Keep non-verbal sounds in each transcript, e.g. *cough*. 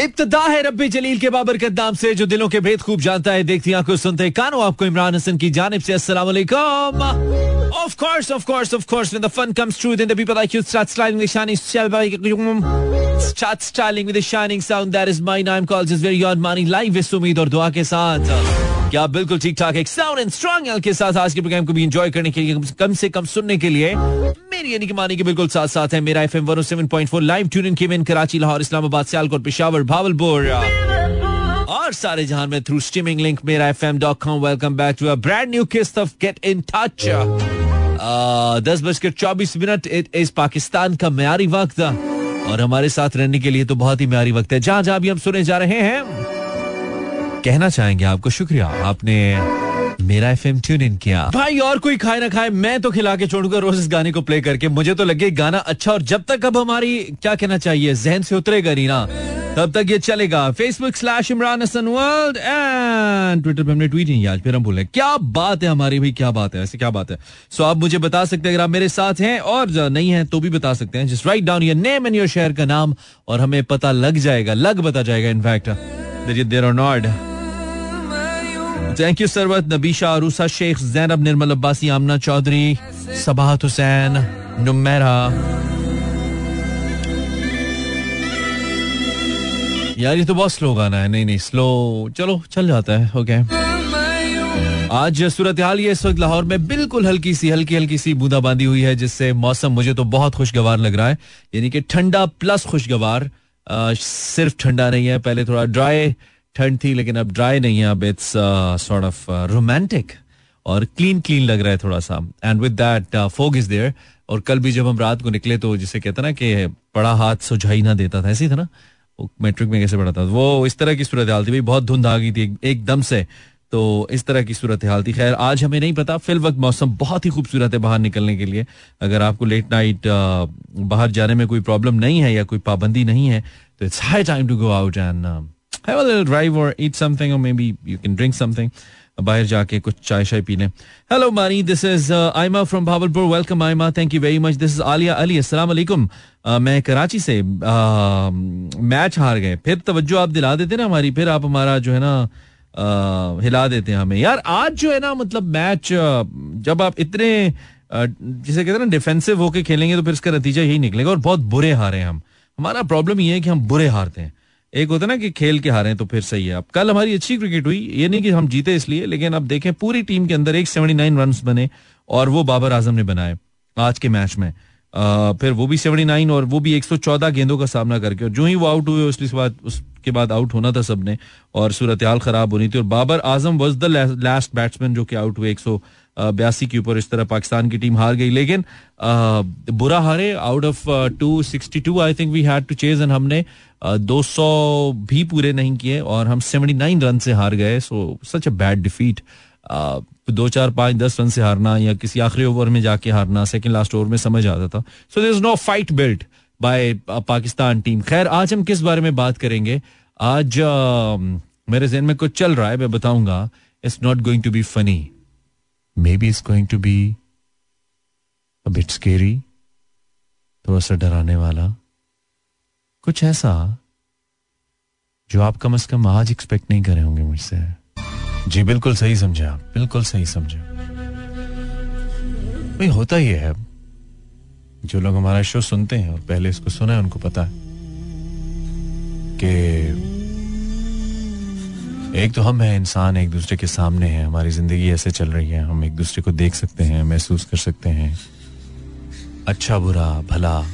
इब्तदा है रब्बी जलील के बाबर नाम से जो दिलों के भेद खूब जानता है देखती आँखों सुनते कानो आपको इमरान हसन की जानब से अस्सलाम वालेकुम course, of course, when the fun comes true, then the people like you start styling the shining start styling with the shining sound. That is my name calls is very odd money live is उम्मीद और दुआ के साथ क्या बिल्कुल ठीक ठाक एक साउंड एंड स्ट्रॉन्ग के साथ आज के प्रोग्राम को भी एंजॉय करने के लिए, कम से कम सुनने के लिए, मेरी यानी कि मानी के बिल्कुल साथ साथ है Mera FM 107.4 live tune in केवन Karachi, Lahore, Islamabad, Sialkot, Peshawar, Bahawalpur. और सारे जहाँ में थ्रू स्ट्रीमिंग लिंक मेरा F M dot com welcome back to brand new किस्त ऑफ़ गेट इन टच दस बजकर चौबीस मिनट इस पाकिस्तान का म्यारी वक्त। और हमारे साथ रहने के लिए तो बहुत ही म्यारी वक्त है। जहाँ जहाँ भी हम सुने जा रहे हैं कहना चाहेंगे आपको शुक्रिया। आपने मेरा एफ़ एम ट्यून इन किया। भाई और कोई खाए ना खाए मैं तो खिला के छोड़ूँगा रोज इस गाने को प्ले करके। मुझे तो लगे गाना अच्छा और जब तक अब हमारी क्या कहना चाहिए जहन से उतरेगा नहीं ना तब तक ये चलेगा। Facebook slash Imran Hasan world and Twitter पे हमने ट्वीट नहीं आज फिर हम बोले क्या बात है हमारी भाई क्या बात है ऐसे क्या बात है। सो so, आप मुझे बता सकते हैं अगर आप मेरे साथ हैं और नहीं है तो भी बता सकते हैं। Just write down your name and your शहर का नाम और हमें पता लग जाएगा लग बता जाएगा इनफैक्ट देर और not thank you Sarwat Nabisha Arusa Sheikh Zainab Nirmal Abbasi Amna Chaudhry Sabahat Hussain Numera यार, ये तो बहुत स्लो गाना है। नहीं नहीं स्लो चलो, चल जाता है ओके आज सूरत हाल ये इस वक्त लाहौर में बिल्कुल हल्की सी हल्की हल्की सी बूंदाबांदी हुई है, जिससे मौसम मुझे तो बहुत खुशगवार लग रहा है। यानी कि ठंडा प्लस खुशगवार। सिर्फ़ ठंडा नहीं है, पहले थोड़ा ड्राई ठंड थी, लेकिन अब ड्राई नहीं है, अब इट्स सॉर्ट ऑफ़ रोमांटिक और क्लीन क्लीन लग रहा है थोड़ा सा and with that fog is there और कल भी जब हम रात को निकले तो जिसे कहते ना कि बड़ा हाथ सुझाई ना देता था, ऐसी था ना? मैट्रिक में कैसे पढ़ा था? वो इस तरह की सूरत हाल थी, भाई, बहुत धुंध आ गई थी, एकदम से। तो इस तरह की सूरत हाल थी। खैर, आज हमें नहीं पता फिल वक्त मौसम बहुत ही खूबसूरत है बाहर निकलने के लिए। अगर आपको लेट नाइट बाहर जाने में कोई प्रॉब्लम नहीं है या कोई पाबंदी नहीं है तो it's high time to go out and have a little drive or eat something, or maybe you can drink something. बाहर जाके कुछ चाय शाय पी लें hello Maani this is Ayma from Bahawalpur welcome Ayma thank you very much this is Alia Ali अस्सलाम वालेकुम मैं कराची से मैच हार गए। फिर तवज्जो आप दिला देते ना हमारी, फिर आप हमारा जो है ना हिला देते हैं हमें। यार, आज जो है ना मतलब मैच जब आप इतने जिसे कहते हैं ना डिफेंसिव होके खेलेंगे तो फिर इसका नतीजा यही निकलेगा और बहुत बुरे हारे हम। हमारा प्रॉब्लम ये है कि हम बुरे हारते हैं। एक होता ना कि खेल के हारे तो फिर सही है। अब कल हमारी अच्छी क्रिकेट हुई ये नहीं कि हम जीते इसलिए लेकिन अब देखें पूरी टीम के अंदर एक सेवेंटी नाइन रन बने और वो बाबर आज़म ने बनाए आज के मैच में। आ, फिर वो भी सेवेंटी नाइन और वो भी एक सौ चौदह गेंदों का सामना करके और जो ही वो आउट हुए उसके बाद उसके बाद आउट होना था सबने और सूरत हाल खराब होनी थी और Babar Azam was the last batsman जो कि आउट हुए एक सौ बयासी के ऊपर इस तरह पाकिस्तान की टीम हार गई। लेकिन बुरा हारे out of two sixty two I think we had to chase and हमने दो सौ भी पूरे नहीं किए और हम सेवेंटी नाइन रन से हार गए। सो सच अ बैड डिफीट दो चार पाँच दस रन से हारना या किसी आखिरी ओवर में जाके हारना सेकंड लास्ट ओवर में समझ आता था। So there is no fight built by Pakistan team खैर, आज हम किस बारे में बात करेंगे? आज मेरे जहन में कुछ चल रहा है, मैं बताऊँगा। It's not going to be funny maybe it's going to be bit scary थोड़ा सा डराने वाला। कुछ ऐसा जो आप कम अज कम आज एक्सपेक्ट नहीं करे होंगे मुझसे। जी, बिल्कुल सही समझे आप, बिल्कुल सही समझे। भाई होता ही है। जो लोग हमारा शो सुनते हैं और पहले इसको सुना है, उनको पता है कि एक तो हम हैं इंसान, एक दूसरे के सामने हैं। हमारी ज़िंदगी ऐसे चल रही है, हम एक दूसरे को देख सकते हैं, महसूस कर सकते हैं। अच्छा बुरा, भला।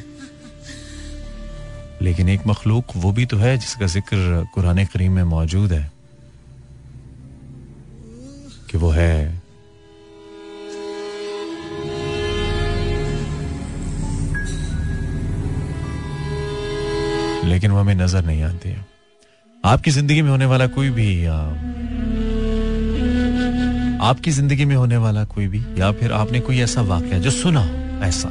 लेकिन एक मखलूक वो भी तो है जिसका ज़िक्र कुरान करीम में मौजूद है कि वो है। लेकिन वो हमें नज़र नहीं आती है। आपकी ज़िंदगी में होने वाला कोई भी आ, आपकी ज़िंदगी में होने वाला कोई भी या फिर आपने कोई ऐसा वाक्य जो सुना हो ऐसा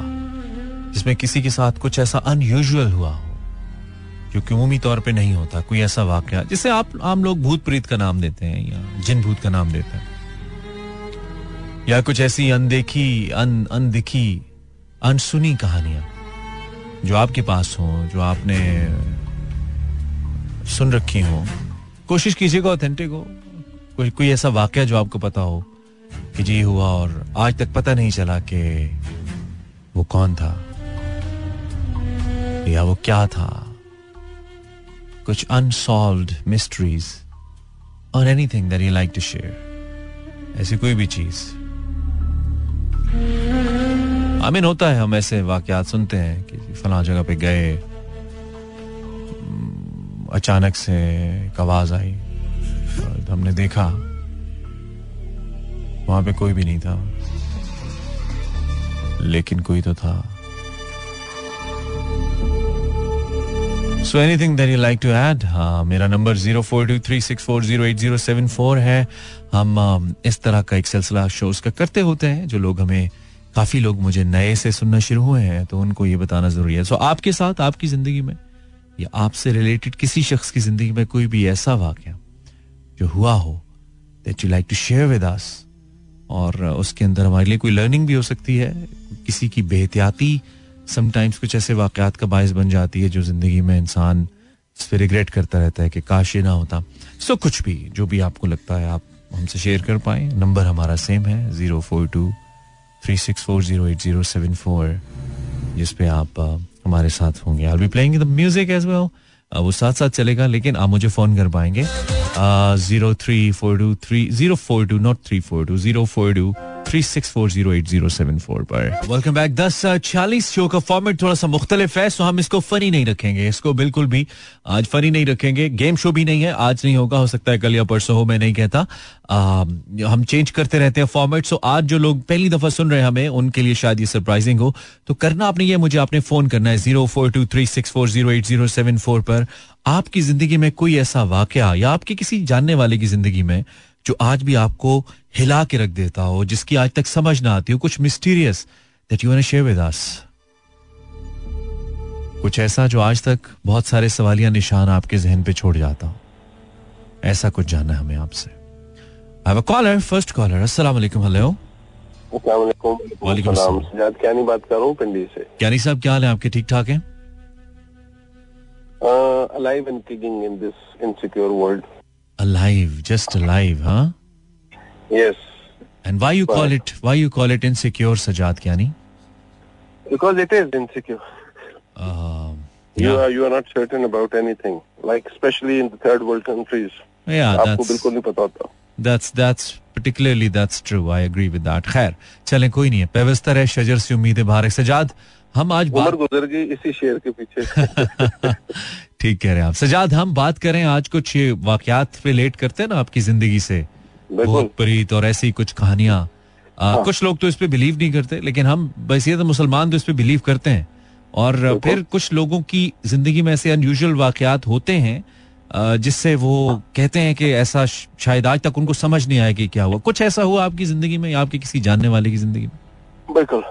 जिसमें किसी के साथ कुछ ऐसा अनयूजल हुआ हो जो कि उमूमी तौर पे नहीं होता कोई ऐसा वाक्य जिसे आप आम लोग भूत प्रीत का नाम देते हैं या जिन भूत का नाम देते हैं या कुछ ऐसी अनदेखी अन अनदिखी अनसुनी कहानियाँ जो आपके पास हो जो आपने सुन रखी हो। कोशिश कीजिएगा ऑथेंटिक हो। कोई कोई ऐसा वाक्य जो आपको पता हो कि जी हुआ और आज तक पता नहीं चला कि वो कौन था या वो क्या था। कुछ अनसॉल्व मिस्ट्रीज और anything that you like to share ऐसी कोई भी चीज़। आमीन होता है, हम ऐसे वाकयात सुनते हैं कि फला जगह पे गए अचानक से एक आवाज़ आई। हमने देखा। वहाँ पे कोई भी नहीं था। लेकिन कोई तो था। So anything that you like to add हाँ मेरा number zero four two three six four zero eight zero seven four है। हम इस तरह का एक सिलसिला शोज़ का करते होते हैं जो लोग हमें काफ़ी लोग मुझे नए से सुनना शुरू हुए हैं तो उनको ये बताना ज़रूरी है। सो so, आपके साथ आपकी ज़िंदगी में या आपसे रिलेटेड किसी शख्स की ज़िंदगी में कोई भी ऐसा वाक्य जो हुआ हो that you like to share with us और उसके अंदर हमारे लिए कोई लर्निंग भी हो सकती है किसी की बेहतियाती समटाइम्स कुछ ऐसे वाकयात का बायस बन जाती है जो ज़िंदगी में इंसान इस पर रिग्रेट करता रहता है कि काश ये ना होता। सो so, कुछ भी जो भी आपको लगता है आप हमसे शेयर कर पाए। नंबर हमारा सेम है zero four two three six four zero eight zero seven four जिसपे आप हमारे साथ होंगे। I be playing the music as well वो साथ साथ चलेगा, लेकिन आप मुझे फ़ोन कर पाएँगे। Zero three four two three zero four two nought three four two zero four two welcome back दस चालीस शो का फॉर्मेट थोड़ा सा मुख्तलिफ़ है सो हम इसको फनी नहीं रखेंगे। इसको बिल्कुल भी आज फनी नहीं रखेंगे। गेम शो भी नहीं है आज नहीं होगा। हो सकता है कल या परसों हो मैं नहीं कहता। आ, हम चेंज करते रहते हैं फॉर्मेट सो आज जो लोग पहली दफ़ा सुन रहे हैं हमें उनके लिए शायद ये सरप्राइजिंग हो। तो करना आपने ये मुझे आपने फ़ोन करना है zero four two three six four zero eight zero seven four पर। आपकी ज़िंदगी में कोई ऐसा वाक्य या आपकी किसी जानने वाले की ज़िंदगी में जो आज भी आपको हिला के रख देता हो जिसकी आज तक समझ ना आती हो कुछ mysterious that you share with us कुछ ऐसा जो आज तक बहुत सारे सवालिया निशान आपके जहन पे छोड़ जाता हो। ऐसा कुछ जानना है हमें आपसे। आई कॉलर फ़र्स्ट कॉलर अस्सलाम वालेकुम हेलो वालेकुम। सलाम। क्या नहीं बात कर रहा हूँ पिंडी से? क्या नहीं साहब क्या हाल है आपके? ठीक ठाक हैं? Alive and kicking in this insecure world. Alive, just alive, huh? Yes. And why you but call it why you call it insecure, Sajad Kyani? Because it is insecure. Uh, yeah. You are you are not certain about anything, like especially in the third world countries. Yeah, आपको बिल्कुल नहीं पता होता. That's that's particularly that's true. I agree with that. खैर चलें कोई नहीं है पेवस्तर है शजर से उम्मीद है सजाद हम आज बात गुजर गई इसी शेर के पीछे ठीक कह रहे हैं आप। सजाद हम बात करें आज कुछ वाकयात रिलेट करते हैं ना आपकी ज़िंदगी से। बहुत प्रीत और ऐसी कुछ कहानियाँ। हाँ। कुछ लोग तो इस पे बिलीव नहीं करते लेकिन हम वैसे तो मुसलमान तो इस पे बिलीव करते हैं। और फिर कुछ लोगों की ज़िंदगी में ऐसे अनयूजल वाकयात होते हैं जिससे वो कहते हैं कि ऐसा शायद आज तक उनको समझ नहीं आया कि क्या हुआ। कुछ ऐसा हुआ आपकी ज़िंदगी में या आपके किसी जानने वाले की ज़िंदगी में? बिल्कुल।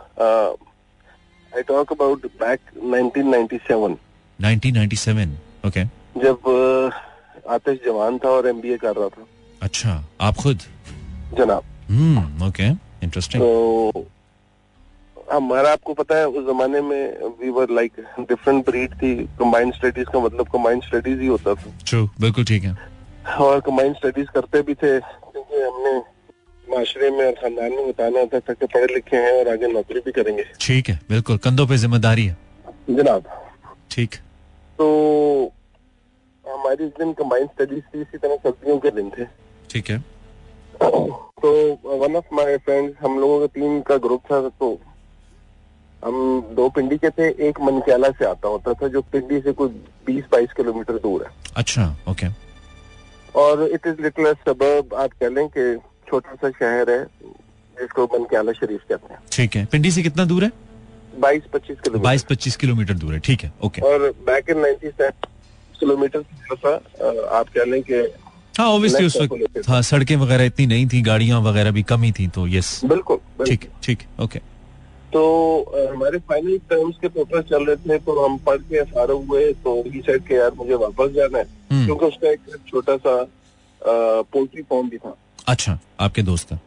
I talk about back 1997 1997 okay जब आतिश जवान था और एमबीए कर रहा था। अच्छा आप खुद? जनाब। हम्म ओके इंटरेस्टिंग तो हमारा आपको पता है उस जमाने में we were like different breed थी। कंबाइंड स्टडीज़ का मतलब कंबाइंड स्टडीज़ ही होता था। ट्रू बिल्कुल ठीक है। और कंबाइंड स्टडीज़ करते भी थे क्योंकि हमने माशरे में और खानदान में बताना था कि पढ़े लिखे हैं और आगे नौकरी भी करेंगे। ठीक है बिल्कुल कंधों पे ज़िम्मेदारी है। जनाब। ठीक। तो हमारे इस दिन कंबाइंड स्टडीज़ थी इसी तरह सर्दियों के दिन थे। ठीक है। तो वन ऑफ़ माय फ्रेंड्स हम लोगों का टीम का ग्रुप था तो हम दो पिंडी के थे एक मनक्याला से आता होता था जो पिंडी से कोई बीस बाईस किलोमीटर दूर है। अच्छा ओके। और इट इज़ लिटल सबब आप कह लें कि छोटा सा शहर है जिसको मनक्याला शरीफ कहते हैं। ठीक है। पिंडी से कितना दूर है? बाईस पच्चीस किलोमीटर। बाईस पच्चीस किलोमीटर दूर है ठीक है ओके और बैक इन नाइन्टी किलोमीटर आप कह लें कि हाँ ऑब्वियसली उस वक्त हाँ सड़कें वगैरह इतनी नहीं थी गाड़ियाँ वगैरह भी कम ही थी तो यस बिल्कुल ठीक ठीक ओके तो हमारे फाइनल टर्म्स के पेपर चल रहे थे तो हम पढ़ के फारग हुए तो ही सेड के यार मुझे वापस जाना है हम्म। क्योंकि उसका एक छोटा सा पोल्ट्री फॉर्म भी था। अच्छा आपके दोस्त है।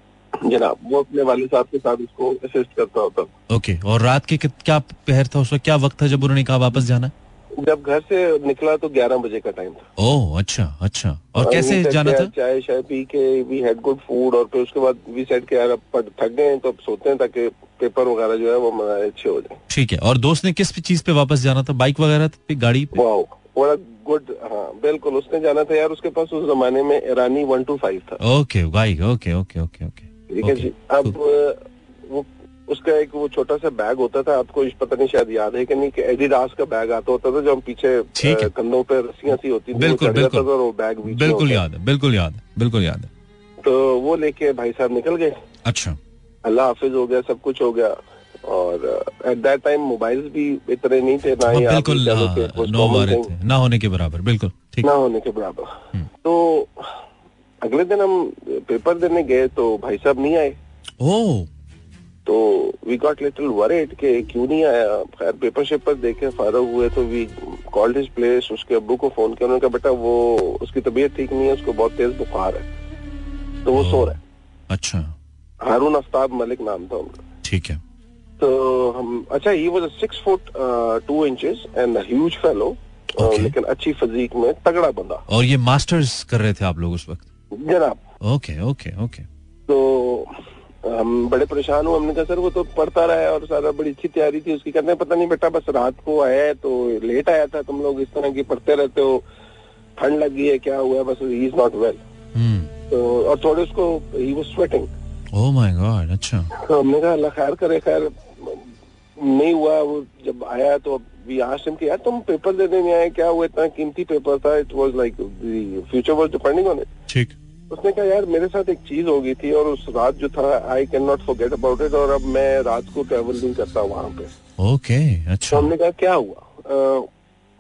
जनाब वो अपने वाले साहब के साथ उसको असिस्ट करता होता। ओके और रात के क्या पहर था उसका क्या वक्त था जब उन्होंने कहा वापस जाना? जब घर से निकला तो ग्यारह बजे का टाइम था। ओह अच्छा अच्छा। और कैसे जाना था? चाय शाय पी के वी हैड गुड फ़ूड और फिर उसके बाद वी सेट के यार अब थक गए हैं तो अब सोते हैं ताकि पेपर वगैरह जो है वो हमारे अच्छे हो जाए। ठीक है और दोस्त ने किस चीज़ पे वापस जाना था? बाइक वगैरह पे गाड़ी पे? वाओ बड़ा गुड हाँ बिल्कुल उसने जाना था यार उसके पास उस जमाने में ईरानी वन टू फाइव था। Okay bike okay okay okay okay ठीक है जी। अब वो उसका एक वो छोटा सा बैग होता था आपको पता नहीं शायद याद है कि नहीं कि एडिडास का बैग आता होता था जो हम पीछे कंधों पे रस्सियाँ सी होती थी बिल्कुल बिल्कुल। वो बैग बिल्कुल याद है बिल्कुल याद है बिल्कुल याद है। तो वो लेके भाई साहब निकल गए। अच्छा। अल्लाह हाफिज हो गया सब कुछ हो गया। और एट दैट टाइम मोबाइल भी इतने नहीं थे ना ही हाँ, बिल्कुल ना होने के बराबर बिल्कुल ना होने के बराबर। हम्म। तो अगले दिन हम पेपर देने गए तो भाई साहब नहीं आए। ओ। तो वी गॉट लिटिल वरिड के क्यों नहीं आया? खैर पेपर शेपर देखे फारग हुए तो वी कॉल्ड हिज प्लेस उसके अब्बू को फ़ोन किया उन्होंने कहा बेटा वो उसकी तबीयत ठीक नहीं है उसको बहुत तेज बुखार है। तो वो सो रहा है। अच्छा। हारून आफ्ताब मलिक नाम था उनका। ठीक है। तो हम अच्छा ही was six foot two inches and huge fellow लेकिन अच्छी फजीक में तगड़ा बंदा। और ये मास्टर्स कर रहे थे आप लोग उस वक्त? जनाब। ओके ओके ओके तो हम बड़े परेशान हुए हमने कहा सर वो तो पढ़ता रहा है और सारा बड़ी अच्छी तैयारी थी उसकी। कहते हैं पता नहीं बेटा बस रात को आया है तो लेट आया था। तुम लोग इस तरह की पढ़ते रहते हो। ठंड लग गई है क्या हुआ है? बस ही इज़ नॉट वेल तो और थोड़े उसको ही was sweating oh my God अच्छा। तो हमने कहा अल्लाह खैर करे खैर नहीं हुआ वो जब आया तो वी आस्क्ड हिम कि यार तुम पेपर देने नहीं आए? क्या हुआ इतना कीमती पेपर था? It was like the future was depending on it ठीक। उसने कहा यार मेरे साथ एक चीज़ हो गई थी और उस रात जो था I can not forget about it और अब मैं रात को ट्रेवल नहीं करता वहाँ पे. ओके अच्छा। तो हमने कहा क्या हुआ?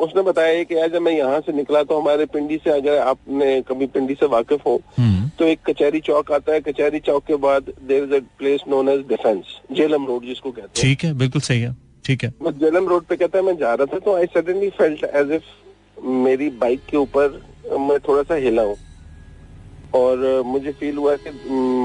उसने बताया कि यार जब मैं यहाँ से निकला तो हमारे पिंडी से अगर आपने कभी पिंडी से वाकिफ हो हम्म। तो एक कचहरी चौक आता है। कचहरी चौक के बाद there is a place known as defence Jhelum road जिसको कहते हैं। ठीक है बिल्कुल सही है। ठीक है। मैं जेलम रोड पे कहता है मैं जा रहा था तो I suddenly felt as if मेरी बाइक के ऊपर मैं थोड़ा सा हिला हूँ। और मुझे फील हुआ कि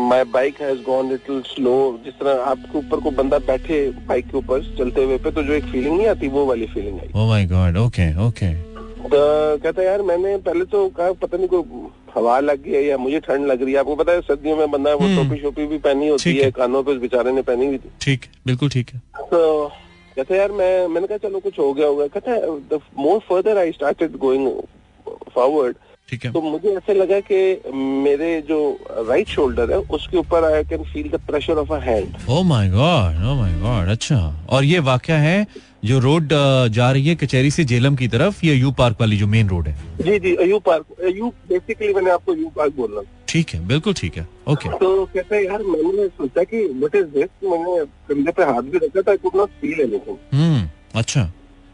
my bike has gone little slow जिस तरह आपके ऊपर को बंदा बैठे बाइक के ऊपर चलते हुए पे तो जो एक फीलिंग नहीं आती वो वाली फीलिंग आई। Oh my god okay okay तो कहता यार मैंने पहले तो कहा पता नहीं कोई हवा लग गई है या मुझे ठंड लग रही है। आपको पता है सर्दियों में बंदा वो टोपी शोपी भी पहनी होती है। कानों पे उस बेचारे ने पहनी हुई थी। ठीक बिल्कुल ठीक है। तो कहते यार मैं मैंने कहा चलो कुछ हो गया होगा. कहता है the more further I started going forward ठीक है। तो मुझे ऐसे लगा कि मेरे जो राइट शोल्डर है उसके ऊपर I can feel the pressure of a hand oh my god oh my god अच्छा। और ये वाक्य है जो रोड जा रही है कचहरी से जेलम की तरफ़ ये यू पार्क वाली जो मेन रोड है? जी जी यू पार्क यू बेसिकली मैंने आपको यू पार्क बोल रहा ठीक है बिल्कुल ठीक है ओके तो कहते हैं यार मैंने सोचा कि व्हाट इज़ दिस मैंने कंधे पे हाथ भी रखा था I could not feel anything hmm अच्छा।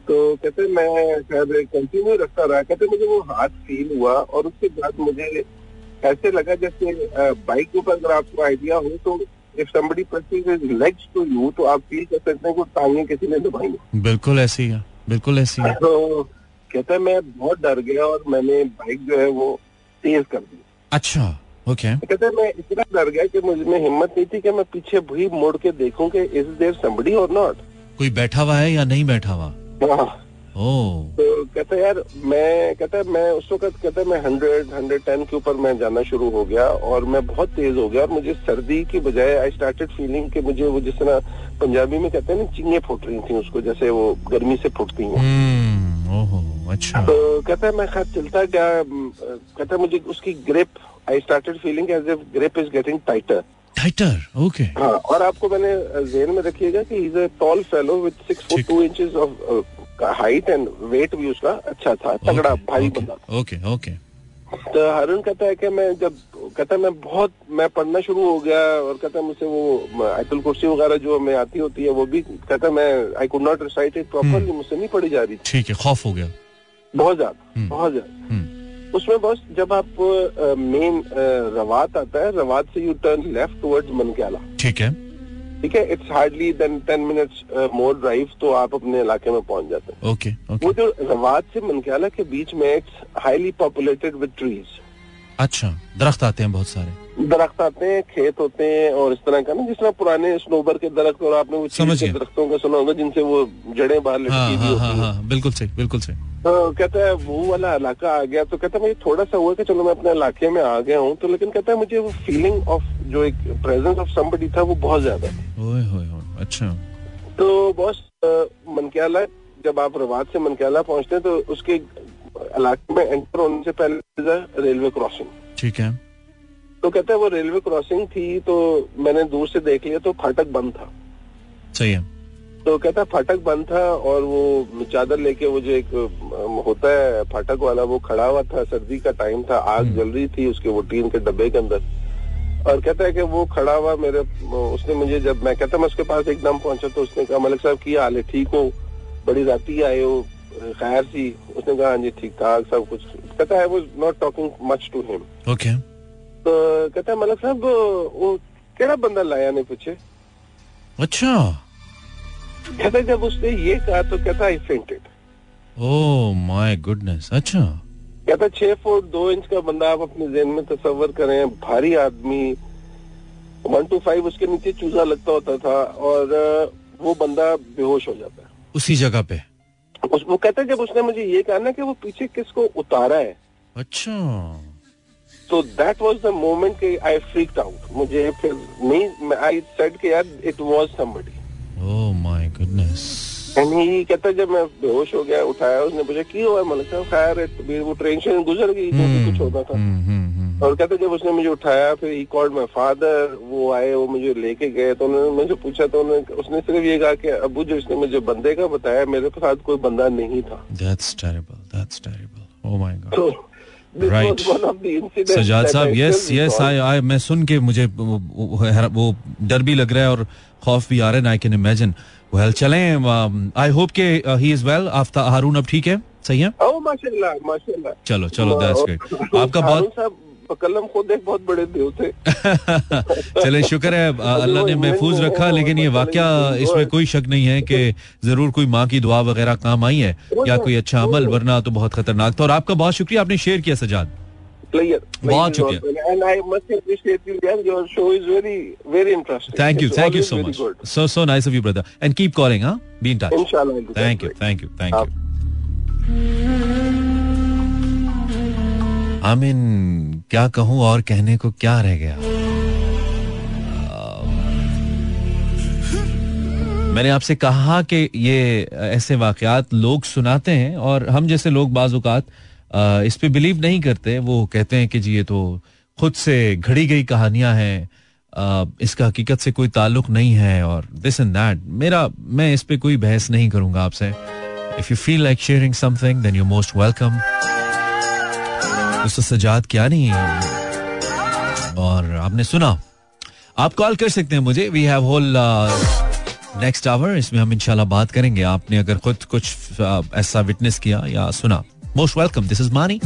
तो कहते मैं शायद कंटिन्यू रखता रहा। कहते मुझे वो हाथ फील हुआ और उसके बाद मुझे ऐसे लगा जैसे बाइक के ऊपर अगर आपको आइडिया हो तो if somebody presses his legs to you तो आप फील कर सकते हैं कि टांगे किसी ने दबाई बिल्कुल ऐसी है बिल्कुल ऐसी है। तो कहते मैं बहुत डर गया और मैंने बाइक जो है वो तेज कर दी। अच्छा ओके कहते मैं इतना डर गया कि मुझमें हिम्मत नहीं थी कि मैं पीछे भी मुड़ के देखूँ कि इज़ देयर समबडी और नॉट कोई बैठा हुआ है या नहीं बैठा हुआ? तो कहते यार मैं कहता मैं उस वक्त कहता मैं हंड्रेड हंड्रेड टेन के ऊपर मैं जाना शुरू हो गया और मैं बहुत तेज हो गया और मुझे सर्दी की बजाय आई स्टार्टेड फीलिंग कि मुझे वो जिस तरह पंजाबी में कहते हैं ना चिंगे फुट रही थी उसको जैसे वो गर्मी से फुटती हैं। हम्म, अच्छा। तो कहता है मैं खैर चलता क्या कहता है मुझे उसकी grip I started feeling as if grip is getting tighter tighter okay हाँ और आपको मैंने जेन में रखिएगा कि is a tall fellow with six foot two inches of height and weight भी उसका अच्छा था तगड़ा भारी बंदा। ओके ओके तो हरुण कहता है कि मैं जब कहता है मैं बहुत मैं पढ़ना शुरू हो गया और कहता है मुझसे वो आयतुल कुर्सी वगैरह जो हमें आती होती है वो भी कहता है मैं I could not recite it properly मुझसे नहीं पढ़ी जा रही ठीक है खौफ हो गया। बहुत ज़्यादा बहुत ज़्यादा। उसमें बस जब आप मेन रवात आता है रवात से you turn left towards Mankiala ठीक है। ठीक है it's hardly then ten minutes more drive तो आप अपने इलाके में पहुँच जाते हैं। ओके वो जो रवात से मनख्याला के बीच में it's highly populated with trees अच्छा दरख्त आते हैं बहुत सारे। दरख्त आते हैं खेत होते हैं और इस तरह का ना जिस तरह पुराने स्नोबर के दरख्त और आपने वो समझ के दरख्तों का सुना होगा जिनसे वो जड़ें बाहर हाँ लटकी हुई हाँ हाँ हाँ। बिल्कुल सही बिल्कुल सही। तो कहता है वो वाला इलाका आ गया तो कहता है मुझे थोड़ा सा हुआ कि चलो मैं अपने इलाके में आ गया हूँ। तो लेकिन कहता है मुझे वो फीलिंग ऑफ़ जो एक प्रेजेंस ऑफ़ समबडी था वो बहुत ज़्यादा थी। अच्छा। तो बॉस मनक्याला जब आप रवात से मनक्याला पहुँचते हैं तो उसके इलाके में एंटर होने से पहले रेलवे क्रॉसिंग ठीक है। तो कहता है वो रेलवे क्रॉसिंग थी तो मैंने दूर से देख लिया तो फाटक बंद था। सही है। तो कहता है फाटक बंद था और वो चादर लेके वो जो एक होता है फाटक वाला वो खड़ा हुआ था सर्दी का टाइम था आग हम्म। जल रही थी उसके वो टीन के डब्बे के अंदर। और कहता है कि वो खड़ा हुआ मेरे उसने मुझे जब मैं कहता मैं उसके पास एकदम पहुँचा तो उसने कहा मलिक साहब की हाल है? ठीक हो। बड़ी राती आए हो खैर सी उसने कहा हाँ जी ठीक ठाक सब कुछ। कहता है वो not talking much to him okay तो कहता है मलिक साहब वो केड़ा बंदा लाया ने पूछे? अच्छा। कहता जब उसने ये कहा तो कहता I fainted oh my goodness अच्छा। कहता छह फुट दो इंच का बंदा आप अपने जेन में तस्वर करें भारी आदमी। वन टू फाइव उसके नीचे चूजा लगता होता था और वो बंदा बेहोश हो जाता है। उसी जगह पे। उस, वो कहता है जब उसने मुझे ये कहा ना कि वो पीछे किसको उतारा है। अच्छा। तो दैट वाज द मोमेंट कि आई फ्रीक्ड आउट मुझे फिर नहीं आई सेड कि यार it was somebody oh my goodness and he कहता है जब मैं बेहोश हो गया उठाया उसने पूछा क्यों हुआ मलिक साहब खैर वो ट्रेन से गुजर गई तो भी कुछ होता था। और कहते जब उसने मुझे उठाया फिर ही कॉल्ड माई फादर वो आए वो मुझे लेके गए तो उन्होंने मुझे पूछा तो उन्होंने उसने सिर्फ़ ये कहा कि अबू जो इसने मुझे बंदे का बताया मेरे साथ कोई बंदा नहीं था. That's terrible that's terrible oh my god incidents Sajjad sahab yes yes आई आई मैं सुन के मुझे वो डर भी लग रहा है और खौफ भी आ रहा है आई कैन इमेजिन वेल चलें आई होप के ही इज़ वेल आफ्ता हारून अब ठीक है? सही है? Oh, माशाल्लाह माशाल्लाह। चलो चलो दैट्स ग्रेट आपका *laughs* बहुत साहब कलम खुद एक बहुत बड़े देव थे। *laughs* चले शुक्र है अल्लाह ने महफूज रखा लेकिन ये वाक्य इसमें कोई शक नहीं है कि ज़रूर कोई माँ की दुआ वगैरह काम आई है या कोई अच्छा अमल वरना तो बहुत खतरनाक था। और आपका बहुत शुक्रिया आपने शेयर किया सजाद. बहुत शुक्रिया। And I must appreciate you, and your show is very, very thank you thank you so much so so nice of you brother and keep calling हाँ be in touch Inshallah, I'll do that. Thank you thank you thank you Amini, क्या कहूँ और कहने को क्या रह गया? मैंने आपसे कहा कि ये ऐसे वाकयात लोग सुनाते हैं और हम जैसे लोग बाजुकात इस पे बिलीव नहीं करते। वो कहते हैं कि जी, ये तो खुद से घड़ी गई कहानियाँ हैं। इसका हकीकत से कोई ताल्लुक नहीं है और दिस एंड दैट मेरा, मैं इस पे कोई बहस नहीं करूँगा आपसे। If you feel like sharing something then you most welcome दोस्तों सजाद क्या नहीं और आपने सुना। आप कॉल कर सकते हैं मुझे। We have whole next hour इसमें हम इंशाल्लाह बात करेंगे। आपने अगर खुद कुछ uh, ऐसा विटनेस किया या सुना। Most welcome this is Mani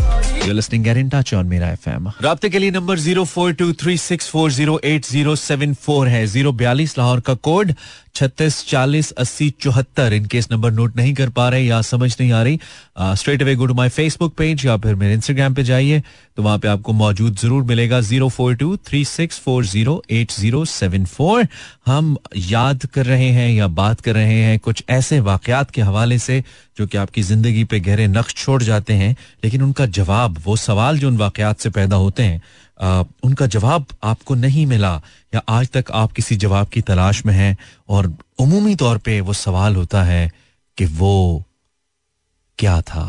you listening get in touch on Mera FM राब्ते के लिए number zero four two three six four zero eight zero seven four है। ज़ीरो बयालीस लाहौर का कोड। छत्तीस चालीस अस्सी चौहत्तर। इन केस नंबर नोट नहीं कर पा रहे या समझ नहीं आ रही straight away go to my Facebook page या फिर मेरे इंस्टाग्राम पे जाइए तो वहाँ पे आपको मौजूद ज़रूर मिलेगा zero four two three six four zero eight zero seven four. हम याद कर रहे हैं या बात कर रहे हैं कुछ ऐसे वाकयात के हवाले से जो कि आपकी ज़िंदगी पे गहरे नक्श छोड़ जाते हैं, लेकिन उनका जवाब, वो सवाल जो उन वाकयात से पैदा होते हैं आ, उनका जवाब आपको नहीं मिला या आज तक आप किसी जवाब की तलाश में हैं और उमूमी तौर पे वो सवाल होता है कि वो क्या था?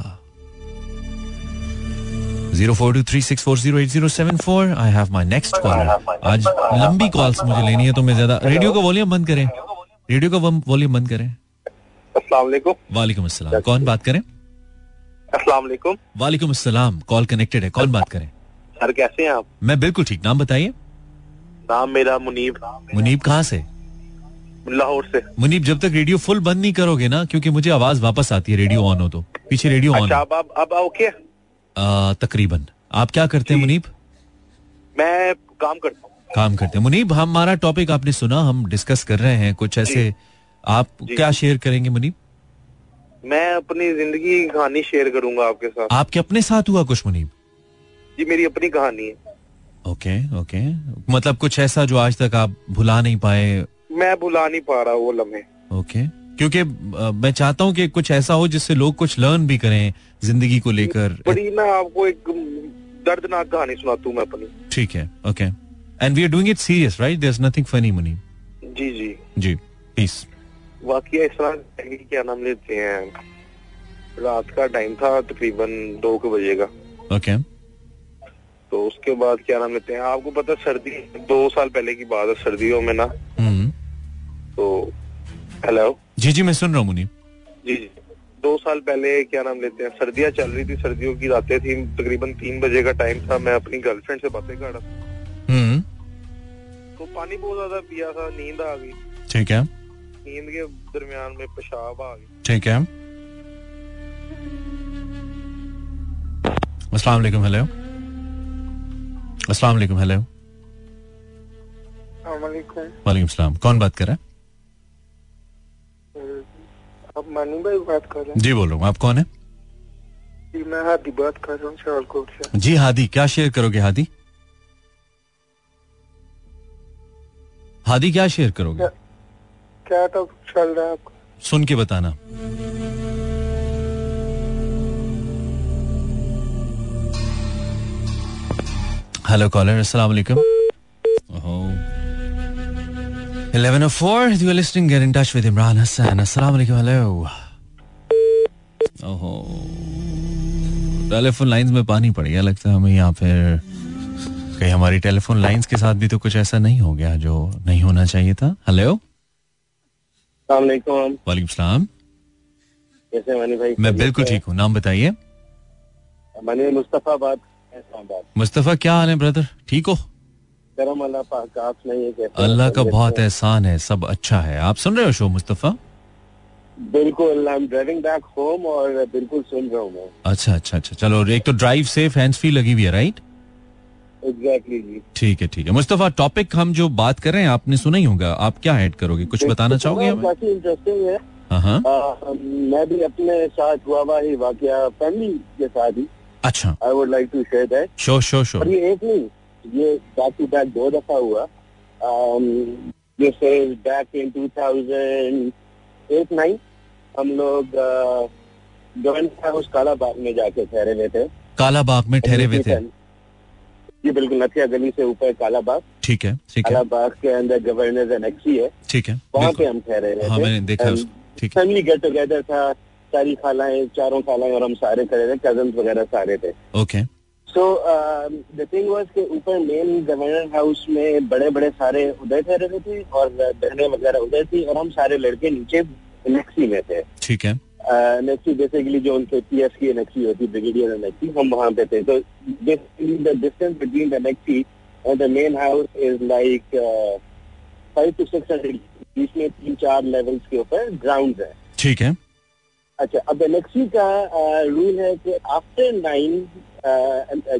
Zero four two three six four zero eight zero seven four I have my next caller आज लंबी कॉल्स मुझे लेनी है तो मैं ज़्यादा रेडियो का वॉल्यूम बंद करें। रेडियो का वॉल्यूम बंद करें। वालेकुम अस्सलाम। कौन बात करें? अस्सलाम वालेकुम वालेकुम अस्सलाम। कॉल कनेक्टेड है कौन बात करें? सर कैसे हैं आप? मैं बिल्कुल ठीक। नाम बताइए। नाम मेरा मुनीब। मुनीब कहाँ से? लाहौर से। मुनीब जब तक रेडियो फुल बंद नहीं करोगे ना क्योंकि मुझे आवाज़ वापस आती है रेडियो ऑन हो तो। पीछे रेडियो ऑन अच्छा अब अब अब ओके। तकरीबन। आप क्या करते हैं मुनीब? मैं काम करता हूँ। काम करते हैं। मुनीब हमारा टॉपिक आपने सुना हम डिस्कस कर रहे हैं कुछ ऐसे। आप क्या शेयर करेंगे मुनीब? मैं अपनी ज़िंदगी की कहानी शेयर करूँगा आपके साथ। आपके अपने साथ हुआ कुछ मुनीब? ये मेरी अपनी कहानी है। ओके ओके मतलब कुछ ऐसा जो आज तक आप भुला नहीं पाए? मैं भुला नहीं पा रहा वो लम्हे। ओके क्योंकि मैं चाहता हूँ कि कुछ ऐसा हो जिससे लोग कुछ लर्न भी करें ज़िंदगी को लेकर। बड़ी मैं आपको एक दर्दनाक कहानी सुनाता हूँ मैं अपनी। ठीक है okay and we are doing it serious right there is nothing funny Mani ji. जी जी प्लीज़ वाकया इस तरह क्या नाम लेते हैं। रात का टाइम था तकरीबन दो के बजे का ओके okay. तो उसके बाद क्या नाम लेते हैं आपको पता सर्दी दो साल पहले की बात है सर्दियों में ना। हम्म। तो हेलो जी जी मैं सुन रहा हूँ जी जी। दो साल पहले क्या नाम लेते हैं सर्दियाँ चल रही थी सर्दियों की रातें थी तकरीबन तीन बजे का टाइम था मैं अपनी गर्लफ्रेंड से बातें कर रहा हम्म। तो पानी बहुत ज़्यादा पिया था नींद आ गई। ठीक है। नींद के दरमियान में पेशाब आ गई। ठीक है। अस्सलाम वालेकुम हेलो अस्सलाम वालेकुम हेलो वालेकुम सलाम कौन बात कर रहा है? आप मानी भाई बात कर रहे हैं? जी बोल रहा हूँ। आप कौन है? जी मैं हादी बात कर रहा हूँ सियालकोट से। जी हादी क्या शेयर करोगे हादी? हादी क्या शेयर करोगे? क्या, क्या तो चल रहा है आपका? सुन के बताना। हेलो कॉलर अस्सलाम वालेकुम Eleven oh four. You are listening. Get in touch with Imran Hassan. Assalamu alaikum. Hello. ओहो टेलीफोन लाइंस में पानी पड़ गया लगता है हमें यहाँ फिर कहीं हमारी टेलीफोन लाइंस के साथ भी तो कुछ ऐसा नहीं हो गया जो नहीं होना चाहिए था हेलो वालेकुम सलाम कैसे मानी भाई मैं बिल्कुल ठीक हूँ नाम बताइए मुस्तफ़ा बात मुस्तफ़ा क्या हाल है ब्रदर ठीक हो? करम अल्लाह पाक आप नहीं अल्लाह का बहुत एहसान है सब अच्छा है। आप सुन रहे हो शो मुस्तफ़ा? बिल्कुल I am driving back home और बिल्कुल सुन रहा हूँ अच्छा अच्छा अच्छा। चलो एक तो ड्राइव सेफ़ हैंड्स फ्री लगी हुई है राइट एग्जैक्टली जी। ठीक है ठीक है। मुस्तफ़ा टॉपिक हम जो बात कर रहे हैं आपने सुना ही होगा। आप क्या ऐड करोगे? कुछ बताना चाहोगे हमें? काफ़ी इंटरेस्टिंग है। हाँ, हाँ। मैं भी अपने साथ हुआ हुआ ही वाकया फैमिली के साथ ही। अच्छा। I would like to share that show show show ये एक नहीं ये बैक टू बैक दो दफ़ा हुआ। जैसे back in two thousand eight nine हम लोग गवर्नमेंट हाउस काला बाग में जाके ठहरे हुए थे। काला बाग में ठहरे हुए थे। जी बिल्कुल नथिया गली से ऊपर काला बाग ठीक है ठीक है। काला बाग के अंदर गवर्नर एनेक्सी है ठीक है वहाँ पे हम ठहरे हुए हाँ, मैंने देखा फैमिली गेट टुगेदर था। सारी खालाएँ चारों खालाएँ और हम सारे खड़े थे कज़न वगैरह सारे थे। Okay so the thing was के ऊपर मेन गवर्नर हाउस में बड़े बड़े सारे उदय ठहरे हुए थे और बहने वगैरह उदय थी और हम सारे लड़के नीचे नेक्सी में थे। ठीक है। नेक्सी बेसिकली जो उनके पी एस की नेक्सी होती ब्रिगेडियर नेक्सी हम वहाँ पे थे। तो basically the distance between the annexe and the main house is like five to six hundred बीच में तीन चार लेवल्स के ऊपर ग्राउंड है। ठीक है। अच्छा अब एलेक्सी का रूल है कि आफ्टर नाइन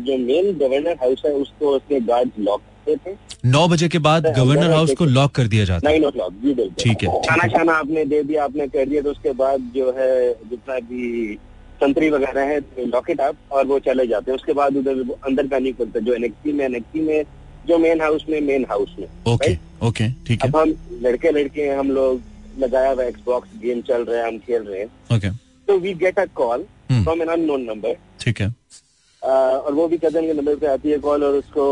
जो मेन गवर्नर हाउस है उसको उसके गार्ड लॉक करते थे। नौ बजे के बाद गवर्नर हाउस को लॉक कर दिया जाता है। नाइन ओ क्लॉक जी बिल्कुल। ठीक है खाना खाना आपने दे दिया आपने कर दिया तो उसके बाद जो है जितना भी संतरी वगैरह है लॉक इट अप और वो चले जाते हैं। उसके बाद उधर अंदर का नहीं खुलता जो एनेक्सी में एनेक्सी में जो मेन हाउस में मेन हाउस में ओके ओके ठीक है। अब हम लड़के लड़के हैं हम लोग लगाया हुआ एक्सबॉक्स गेम चल रहा है हम खेल रहे हैं। ओके तो we get a call from an unknown number ठीक है। और वो भी कज़न के नंबर पे आती है कॉल और उसको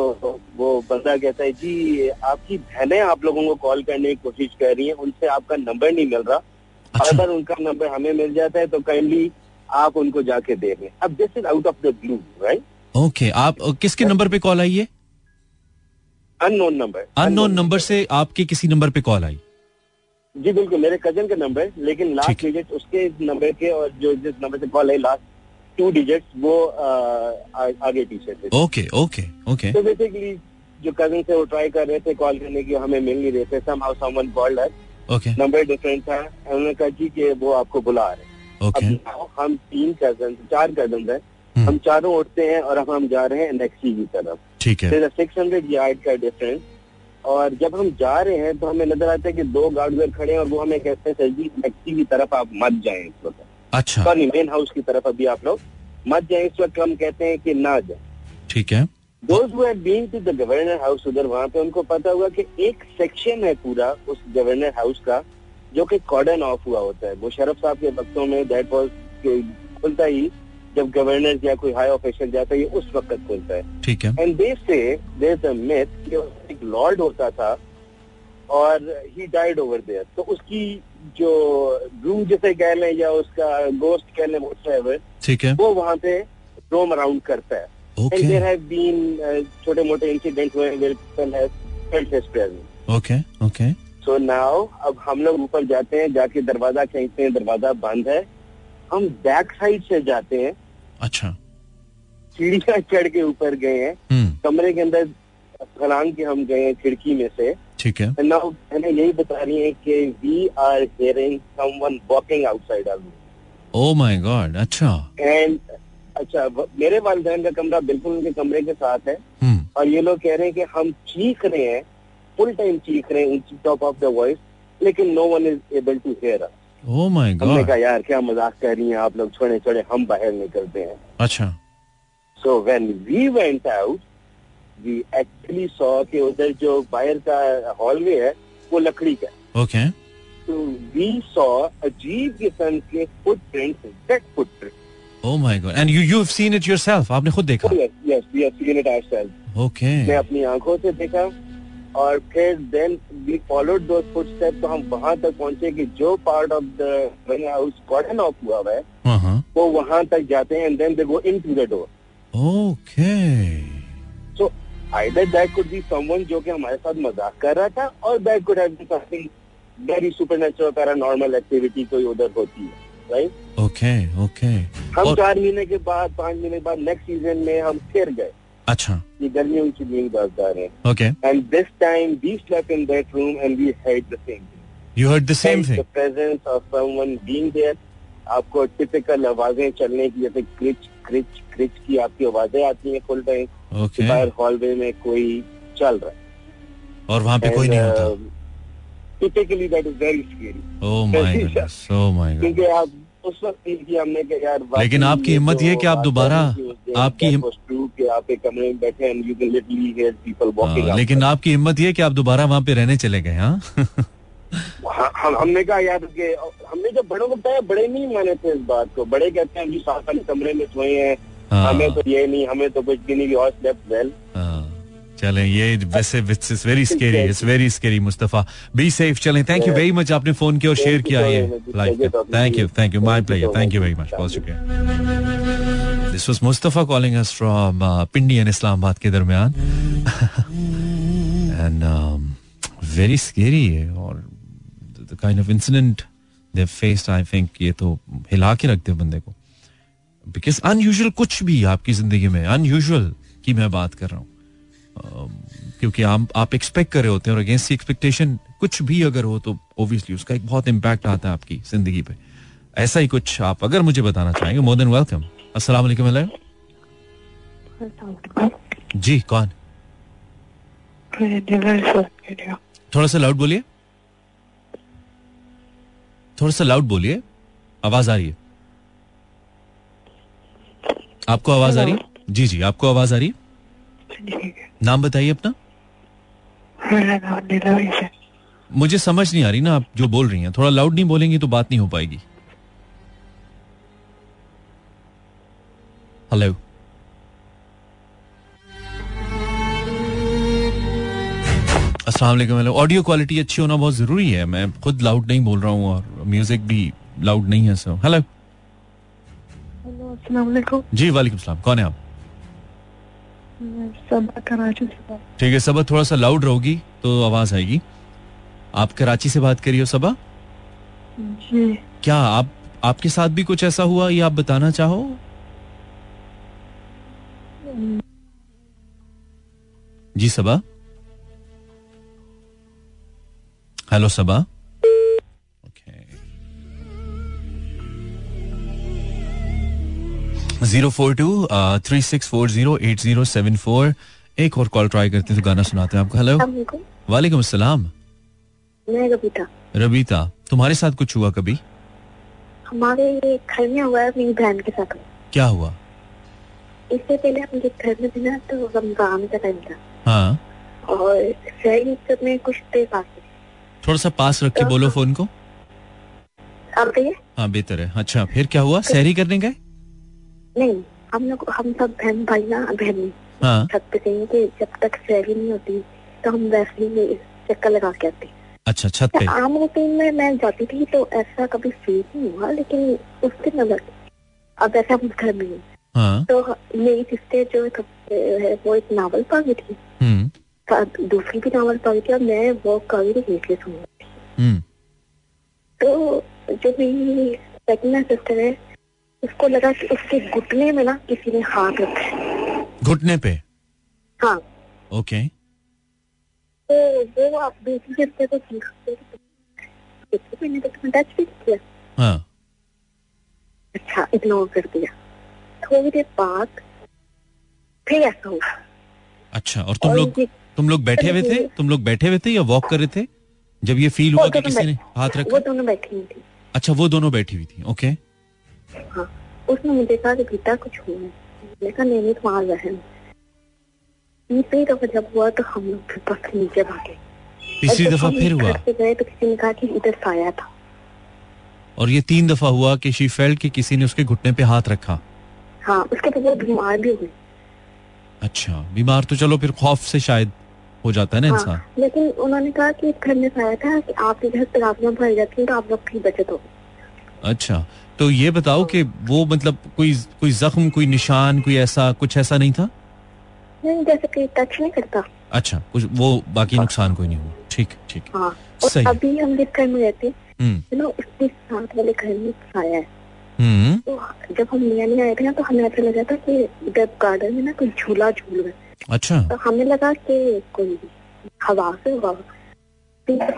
वो बंदा कहता है जी आपकी बहनें आप लोगों को कॉल करने की कोशिश कर रही हैं उनसे आपका नंबर नहीं मिल रहा। अच्छा। अगर उनका नंबर हमें मिल जाता है तो काइंडली आप उनको जाके दे दें। अब this is out of the blue right okay आप किसके नंबर पे कॉल आई है? अननोन नंबर अननोन नंबर से आपके किसी नंबर पे कॉल आई? जी बिल्कुल मेरे कज़न के नंबर लेकिन लास्ट डिजिट उसके नंबर के और जो जिस नंबर से कॉल है लास्ट टू डिजिट्स वो आ, आगे पीछे थे। ओके ओके ओके तो बेसिकली जो कज़न थे वो ट्राई कर रहे थे कॉल करने की हमें मिल नहीं रहे थे। Somehow someone called us okay number different था। उन्होंने कहा जी कि वो आपको बुला रहे ओके हम तीन कज़न चार कज़न है। हम्म। हम चारों उठते हैं और हम जा रहे हैं नेक्सी की तरफ़। ठीक है। सिक्स हंड्रेड यार्ड का डिफरेंस और जब हम जा रहे हैं तो हमें नज़र आता है कि दो गार्ड खड़े हैं और वो हमें कहते हैं सर जी टैक्सी की तरफ़ आप मत जाए इस वक्त। अच्छा। सॉरी मेन हाउस की तरफ़ अभी आप लोग मत जाए। इस वक्त हम कहते हैं कि ना जाए। ठीक है। Who have been to the governor house उधर वहाँ पे उनको पता हुआ कि एक सेक्शन है पूरा उस गवर्नर हाउस का जो कि कॉर्डन ऑफ़ हुआ होता है। वो शरफ साहब के वक्तों में दैट वाज खुलता ही जब गवर्नर या कोई हाई ऑफिशियल जाता है ये उस वक्त खुलता है। ठीक है। एंड दे से देयर इज़ अ मिथ कि एक लॉर्ड होता था और ही डाइड ओवर देयर तो उसकी जो रूम जिसे कह लें या उसका गोस्ट कह लें ठीक है। वो वहाँ पे रोम अराउंड करता है। एंड देयर हैव बीन छोटे मोटे इंसिडेंट हुए felt his presence okay okay so now अब हम लोग ऊपर जाते हैं जाके दरवाज़ा खींचते हैं दरवाज़ा बंद है। हम बैक साइड से जाते हैं। अच्छा। सीढ़ियाँ चढ़ के ऊपर गए हैं। हम्म। कमरे के अंदर फलांग के हम गए खिड़की में से। ठीक है। Now मैंने यही बता रही है कि we are hearing someone walking outside our oh my god अच्छा। एंड अच्छा मेरे वालदेन का कमरा बिल्कुल उनके कमरे के साथ है। हम्म। और ये लोग कह रहे हैं कि हम चीख रहे हैं फुल टाइम चीख रहे हैं टॉप ऑफ़ द वॉइस लेकिन no one is able to hear us oh my हमने गॉड कहा यार क्या मज़ाक कर रही हैं आप लोग? छोड़े छोड़े हम बाहर निकलते हैं। अच्छा। So when we went out we actually saw कि उधर जो बाहर का हॉलवे है वो लकड़ी का ओके तो वी सॉ अजीब किस्म के footprints dead footprints oh my God and you you have seen it yourself आपने खुद देखा? Yes yes we have seen it ourselves okay मैं अपनी आँखों से देखा और फिर then we followed those footsteps तो हम वहाँ तक पहुँचे कि जो part of the house cordon off हुआ हुआ है हाँ हाँ वो वहाँ तक जाते हैं and then they go into the door okay so either that could be someone जो कि हमारे साथ मज़ाक कर रहा था और that could have been something very supernatural paranormal activity कोई उधर होती है राइट ओके ओके हम चार महीने के बाद पाँच महीने बाद नेक्स्ट सीज़न में हम फिर गए। अच्छा। ये गर्मियों की नींद बरकरार है। Okay and this time we slept in that room and we had the same thing you heard the same the thing presence of someone being there आपको टिपिकल आवाज़ें चलने की जैसे क्रिच क्रिच क्रिच की आपकी आवाज़ें आती है फुल टाइम कि ओके बाहर हॉलवे में कोई चल रहा है। और वहाँ पे कोई नहीं होता? Typically that is very scary क्योंकि आप उस वक्त हमने कि यार लेकिन आपकी हिम्मत ये कि आप दोबारा- आपकी आप एक कमरे में बैठे and you can literally hear people walking हाँ, लेकिन आपकी हिम्मत ये कि आप दोबारा वहाँ पे रहने चले गए हाँ? *laughs* हम हमने कहा यार कि हमने जब बड़ों को बताया बड़े नहीं माने थे इस बात को। बड़े कहते हैं जी साथ वाले कमरे में सोए हैं। हाँ। हमें तो ये नहीं हमें तो कुछ भी नहीं स्लेप्ट वेल हाँ, चलें ये वैसे it's very scary it's very scary Mustafa. Be safe चलें। थैंक यू वेरी मच आपने फ़ोन किया और शेयर किया ये life thank you thank you my player thank you very much बहुत शुक्रिया। This was Mustafa calling us from Pindi and Islamabad के दरमियान। एंड वेरी स्केरी है और the kind of incident they faced I think ये तो हिला के रखते हैं बंदे को। बिकॉज़ अनयूजुअल कुछ भी आपकी ज़िंदगी में अनयूजुअल की मैं बात कर रहा हूँ। क्योंकि आप आप एक्सपेक्ट कर रहे होते हैं और अगेंस्ट एक्सपेक्टेशन कुछ भी अगर हो तो ओब्वियसली उसका एक बहुत इम्पैक्ट आता है आपकी ज़िंदगी पे। ऐसा ही कुछ आप अगर मुझे बताना चाहेंगे मोर देन वेलकम अस्सलाम जी कौन? थोड़ा सा लाउड बोलिए। थोड़ा सा लाउड बोलिए। आवाज़ आ रही है। आपको आवाज़ आ रही? है जी जी आपको आवाज़ आ रही? है नाम बताइए अपना। मुझे समझ नहीं आ रही ना आप जो बोल रही हैं। थोड़ा लाउड नहीं बोलेंगी तो बात नहीं हो पाएगी। हेलो अस्सलाम वालेकुम हेलो ऑडियो क्वालिटी अच्छी होना बहुत ज़रूरी है। मैं खुद लाउड नहीं बोल रहा हूँ और म्यूज़िक भी लाउड नहीं है सो हेलो हेलो जी वालेकुम सलाम. कौन है आप? ठीक है सबा थोड़ा सा लाउड रहोगी तो आवाज़ आएगी. आप कराची से बात करिए सबा? जी. क्या आप आपके साथ भी कुछ ऐसा हुआ ये आप बताना चाहो? जी Saba? Hello Saba zero four two three six four zero eight zero seven four एक और कॉल ट्राई करते हैं तो गाना सुनाते हैं आपको। हेलो वालेकुम अस्सलाम। मैं कविता रबीता तुम्हारे साथ कुछ हुआ कभी? हमारे घर में हुआ है मेरी बहन के साथ। क्या हुआ? इससे पहले हम जब घर में थे ना तो रमज़ान का टाइम था। हाँ। और सब में कुछ देर थे। थोड़ा सा पास रख के बोलो फ़ोन को। हाँ बेहतर है। अच्छा फिर क्या हुआ? सहरी करने गए? नहीं हम लोग हम सब बहन भाई ना बहन। हाँ। छत पे कहेंगे कि जब तक शहरी नहीं होती तो हम वैसे ही चक्कर लगा के आते। अच्छा छत पे। आम रूटीन में मैं जाती थी तो ऐसा कभी फील नहीं हुआ लेकिन उस दिन अलग। अब ऐसा हम घर में हाँ। तो मेरी सिस्टर जो है वो एक नावल पढ़ रही थी। तो दूसरी भी नावल पढ़ और मैं वो कवि हेटलेस हूँ तो जो मेरी सेकंड सिस्टर है उसको लगा कि उसके घुटने में ना किसी ने हाथ रखा है। घुटने पे? हाँ। ओके तो वो आप दूसरी सिस्टर को पूछते मैंने तो तुम्हें टच भी किया। हाँ। अच्छा इग्नोर कर दिया। थोड़ी देर बाद फिर ऐसा हुआ। अच्छा और तुम लोग तुम लोग बैठे हुए थे? तुम लोग बैठे हुए थे या वॉक कर रहे थे? जब ये फील हुआ कि किसी ने हाथ वो रखा दोनों बैठी हुई थी। अच्छा वो दोनों बैठी हुई थी ओके हाँ उसने मुझे कहा कुछ हुआ है? मैंने नहीं नहीं तुम्हारा बहन तीसरी दफ़ा जब हुआ तो हम लोग फिर बस नीचे भागे। तीसरी दफ़ा फिर हुआ? गए तो किसी ने कहा कि इधर साया था। और ये तीन दफ़ा हुआ कि शी फेल्ट कि किसी ने उसके घुटने पे हाथ रखा? हाँ उसके बाद बीमार भी हुई। अच्छा बीमार तो चलो फिर खौफ से शायद हो जाता है ना इंसान? हाँ लेकिन उन्होंने कहा कि घर में साया था कि आपके घर तराबियाँ भर जाती हैं तो आप लोग की बचत हो। अच्छा तो ये बताओ कि वो मतलब कोई कोई जख्म कोई निशान कोई ऐसा कुछ ऐसा नहीं था? नहीं जैसे कोई टच नहीं करता। अच्छा कुछ वो बाकी नुकसान कोई नहीं हुआ। ठीक ठीक। हाँ और सही। अभी हम जिस घर में रहते हैं हम्म। उसके साथ वाले घर में साया है। हम्म। तो जब हम नया नया आए थे ना तो हमें ऐसा लगा था कि जब गार्डन में ना कोई झूला झूल रहा है। अच्छा। तो हमें लगा कि कोई हवा से हुआ।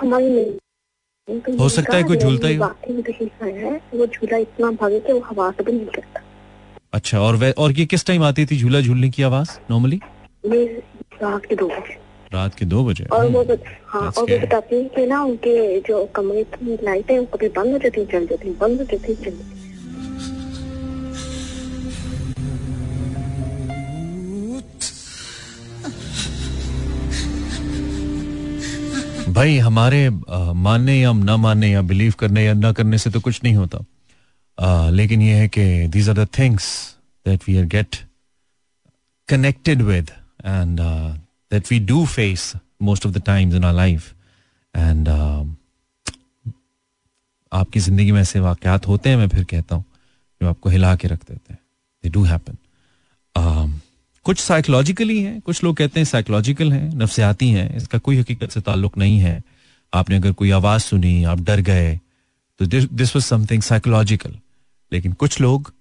हमारी नहीं तो हो सकता है कोई झूलता ही हो। वो झूला इतना भागे कि वो हवा से भी नहीं करता अच्छा और वे और ये किस टाइम आती थी झूला झूलने की आवाज़ नॉर्मली रात के दो बजे। रात के दो बजे। और वो हम्म, हाँ और वो. बताती है कि ना उनके जो कमरे की लाइट वो कभी बंद हो जाती चल जाती बंद हो जाती चल जाती भाई हमारे मानने या ना मानने या बिलीव करने या ना करने से तो कुछ नहीं होता। अ, लेकिन ये है कि these are the things that we are get connected with that we do face most of the times in our life. And uh, आपकी ज़िंदगी में ऐसे वाकयात होते हैं मैं फिर कहता हूँ जो आपको हिला के रख देते हैं। दे डू हैपन कुछ साइकोलॉजिकली हैं, कुछ लोग कहते हैं साइकोलॉजिकल हैं, नफसियाती हैं, इसका कोई हकीकत से ताल्लुक नहीं है। आपने अगर कोई आवाज़ सुनी, आप डर गए तो दिस वॉज़ समथिंग साइकोलॉजिकल लेकिन कुछ लोग,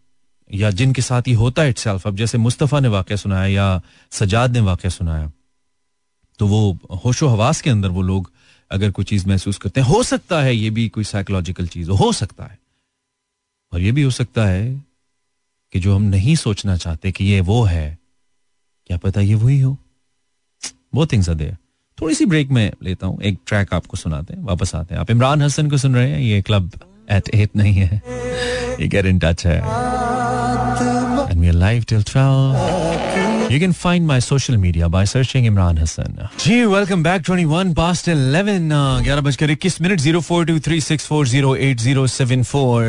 या जिनके साथ ही होता है इटसेल्फ अब जैसे मुस्तफ़ा ने वाक्य सुनाया, या सजाद ने वाक्य सुनाया तो वो होशो हवास के अंदर वो लोग अगर कोई चीज़ महसूस करते हैं, हो सकता है ये भी कोई साइकोलॉजिकल चीज़ हो सकता है। और ये भी हो सकता है कि जो हम नहीं सोचना चाहते कि ये वो है क्या पता ये वही हो? वो थिंग्स आर देयर थोड़ी सी ब्रेक में लेता हूँ। एक ट्रैक आपको सुनाते हैं। वापस आते हैं। आप इमरान हसन को सुन रहे हैं। ये क्लब एट एट नहीं है। ये गेट इन टच है। And we are live till 12. You can find my social media by searching Imran Hassan. जी welcome back 21 past 11 uh, 11 बजकर इक्कीस minute zero four two three six four zero eight zero seven four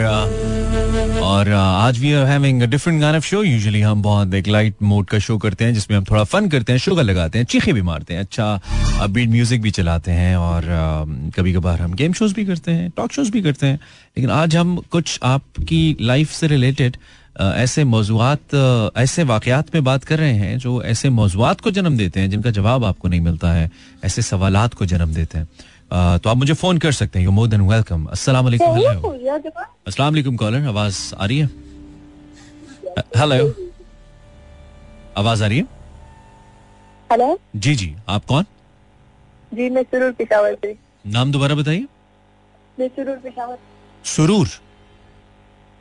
और uh, आज we are having different kind of show usually हम बहुत एक light mode का show करते हैं जिसमें हम थोड़ा फन करते हैं शुगर लगाते हैं चीखे भी मारते हैं अच्छा बीट म्यूज़िक भी चलाते हैं और कभी कभार हम गेम शोज़ भी करते हैं टॉक शोज़ भी करते हैं। लेकिन आज हम कुछ आपकी लाइफ से रिलेटेड ऐसे मौजूद ऐसे वाकयात में बात कर रहे हैं जो ऐसे मौजूद को जन्म देते हैं जिनका जवाब आपको नहीं मिलता है ऐसे सवालात को जन्म देते हैं। तो आप मुझे फ़ोन कर सकते हैं। यू मोर देन वेलकम अस्सलाम वालेकुम हेलो अस्सलाम वालेकुम कॉलर आवाज़ आ रही है? हेलो आवाज़ आ रही है? हेलो जी जी. आप कौन? जी मैं सुरूर पिशावर से। नाम दोबारा बताइए। मैं सुरूर पिशावर। सुरूर।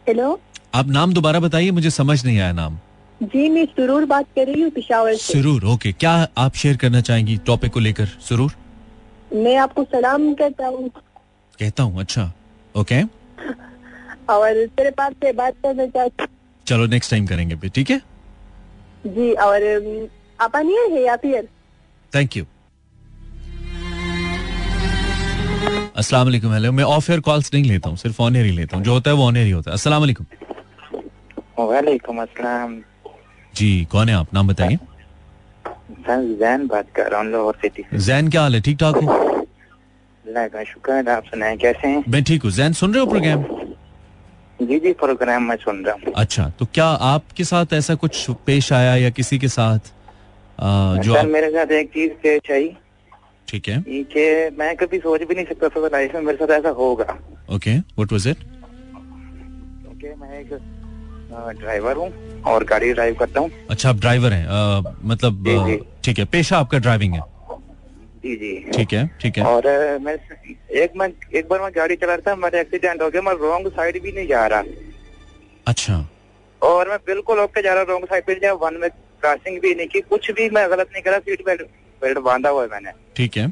हेलो आप नाम दोबारा बताइए मुझे समझ नहीं आया नाम। जी मैं सुरूर बात कर रही हूँ पिशावर से। सुरूर ओके क्या आप शेयर करना चाहेंगी टॉपिक को लेकर? सुरूर। मैं आपको सलाम कहता हूँ। कहता हूँ अच्छा। ओके और तेरे पास से बात करना चाहती चलो नेक्स्ट टाइम करेंगे फिर ठीक है? जी और आप आनिए है या फिर? थैंक यू अस्सलाम वालेकुम हेलो मैं ऑफ़ एयर कॉल्स नहीं लेता हूँ सिर्फ़ ऑन एयर ही लेता हूँ। जो होता है वो ऑन एयर ही होता है। अस्सलाम वालेकुम। वालेकुम अस्सलाम। जी कौन है आप? नाम बताइए। सर जैन बात कर रहा हूँ लाहौर सिटी जैन क्या हाल है? ठीक ठाक हो? अल्लाह का शुक्र आप सुनाए कैसे हैं? मैं ठीक हूँ। जैन सुन रहे हो प्रोग्राम जी जी प्रोग्राम मैं सुन रहा हूँ। अच्छा तो क्या आपके साथ ऐसा कुछ पेश आया या किसी के साथ आ, जो सर आप मेरे साथ एक चीज़ पेश आई। ठीक है। ये कि मैं कभी सोच भी नहीं सकता था लाइफ में मेरे साथ ऐसा होगा। ओके व्हाट वाज इट क्योंकि मैं एक ड्राइवर हूँ और गाड़ी ड्राइव करता हूँ। अच्छा आप ड्राइवर हैं। मतलब। ठीक है पेशा आपका ड्राइविंग है? जी जी। ठीक है ठीक है। और मैं एक मैं एक बार मैं गाड़ी चला रहा था मेरा एक्सीडेंट हो गया मैं रॉन्ग साइड भी नहीं जा रहा। अच्छा। और मैं बिल्कुल ओके जा रहा रॉन्ग साइड पे वन में क्रॉसिंग भी नहीं की कुछ भी मैं गलत नहीं करा सीट बेल्ट बेल्ट बांधा हुआ है मैंने। ठीक है।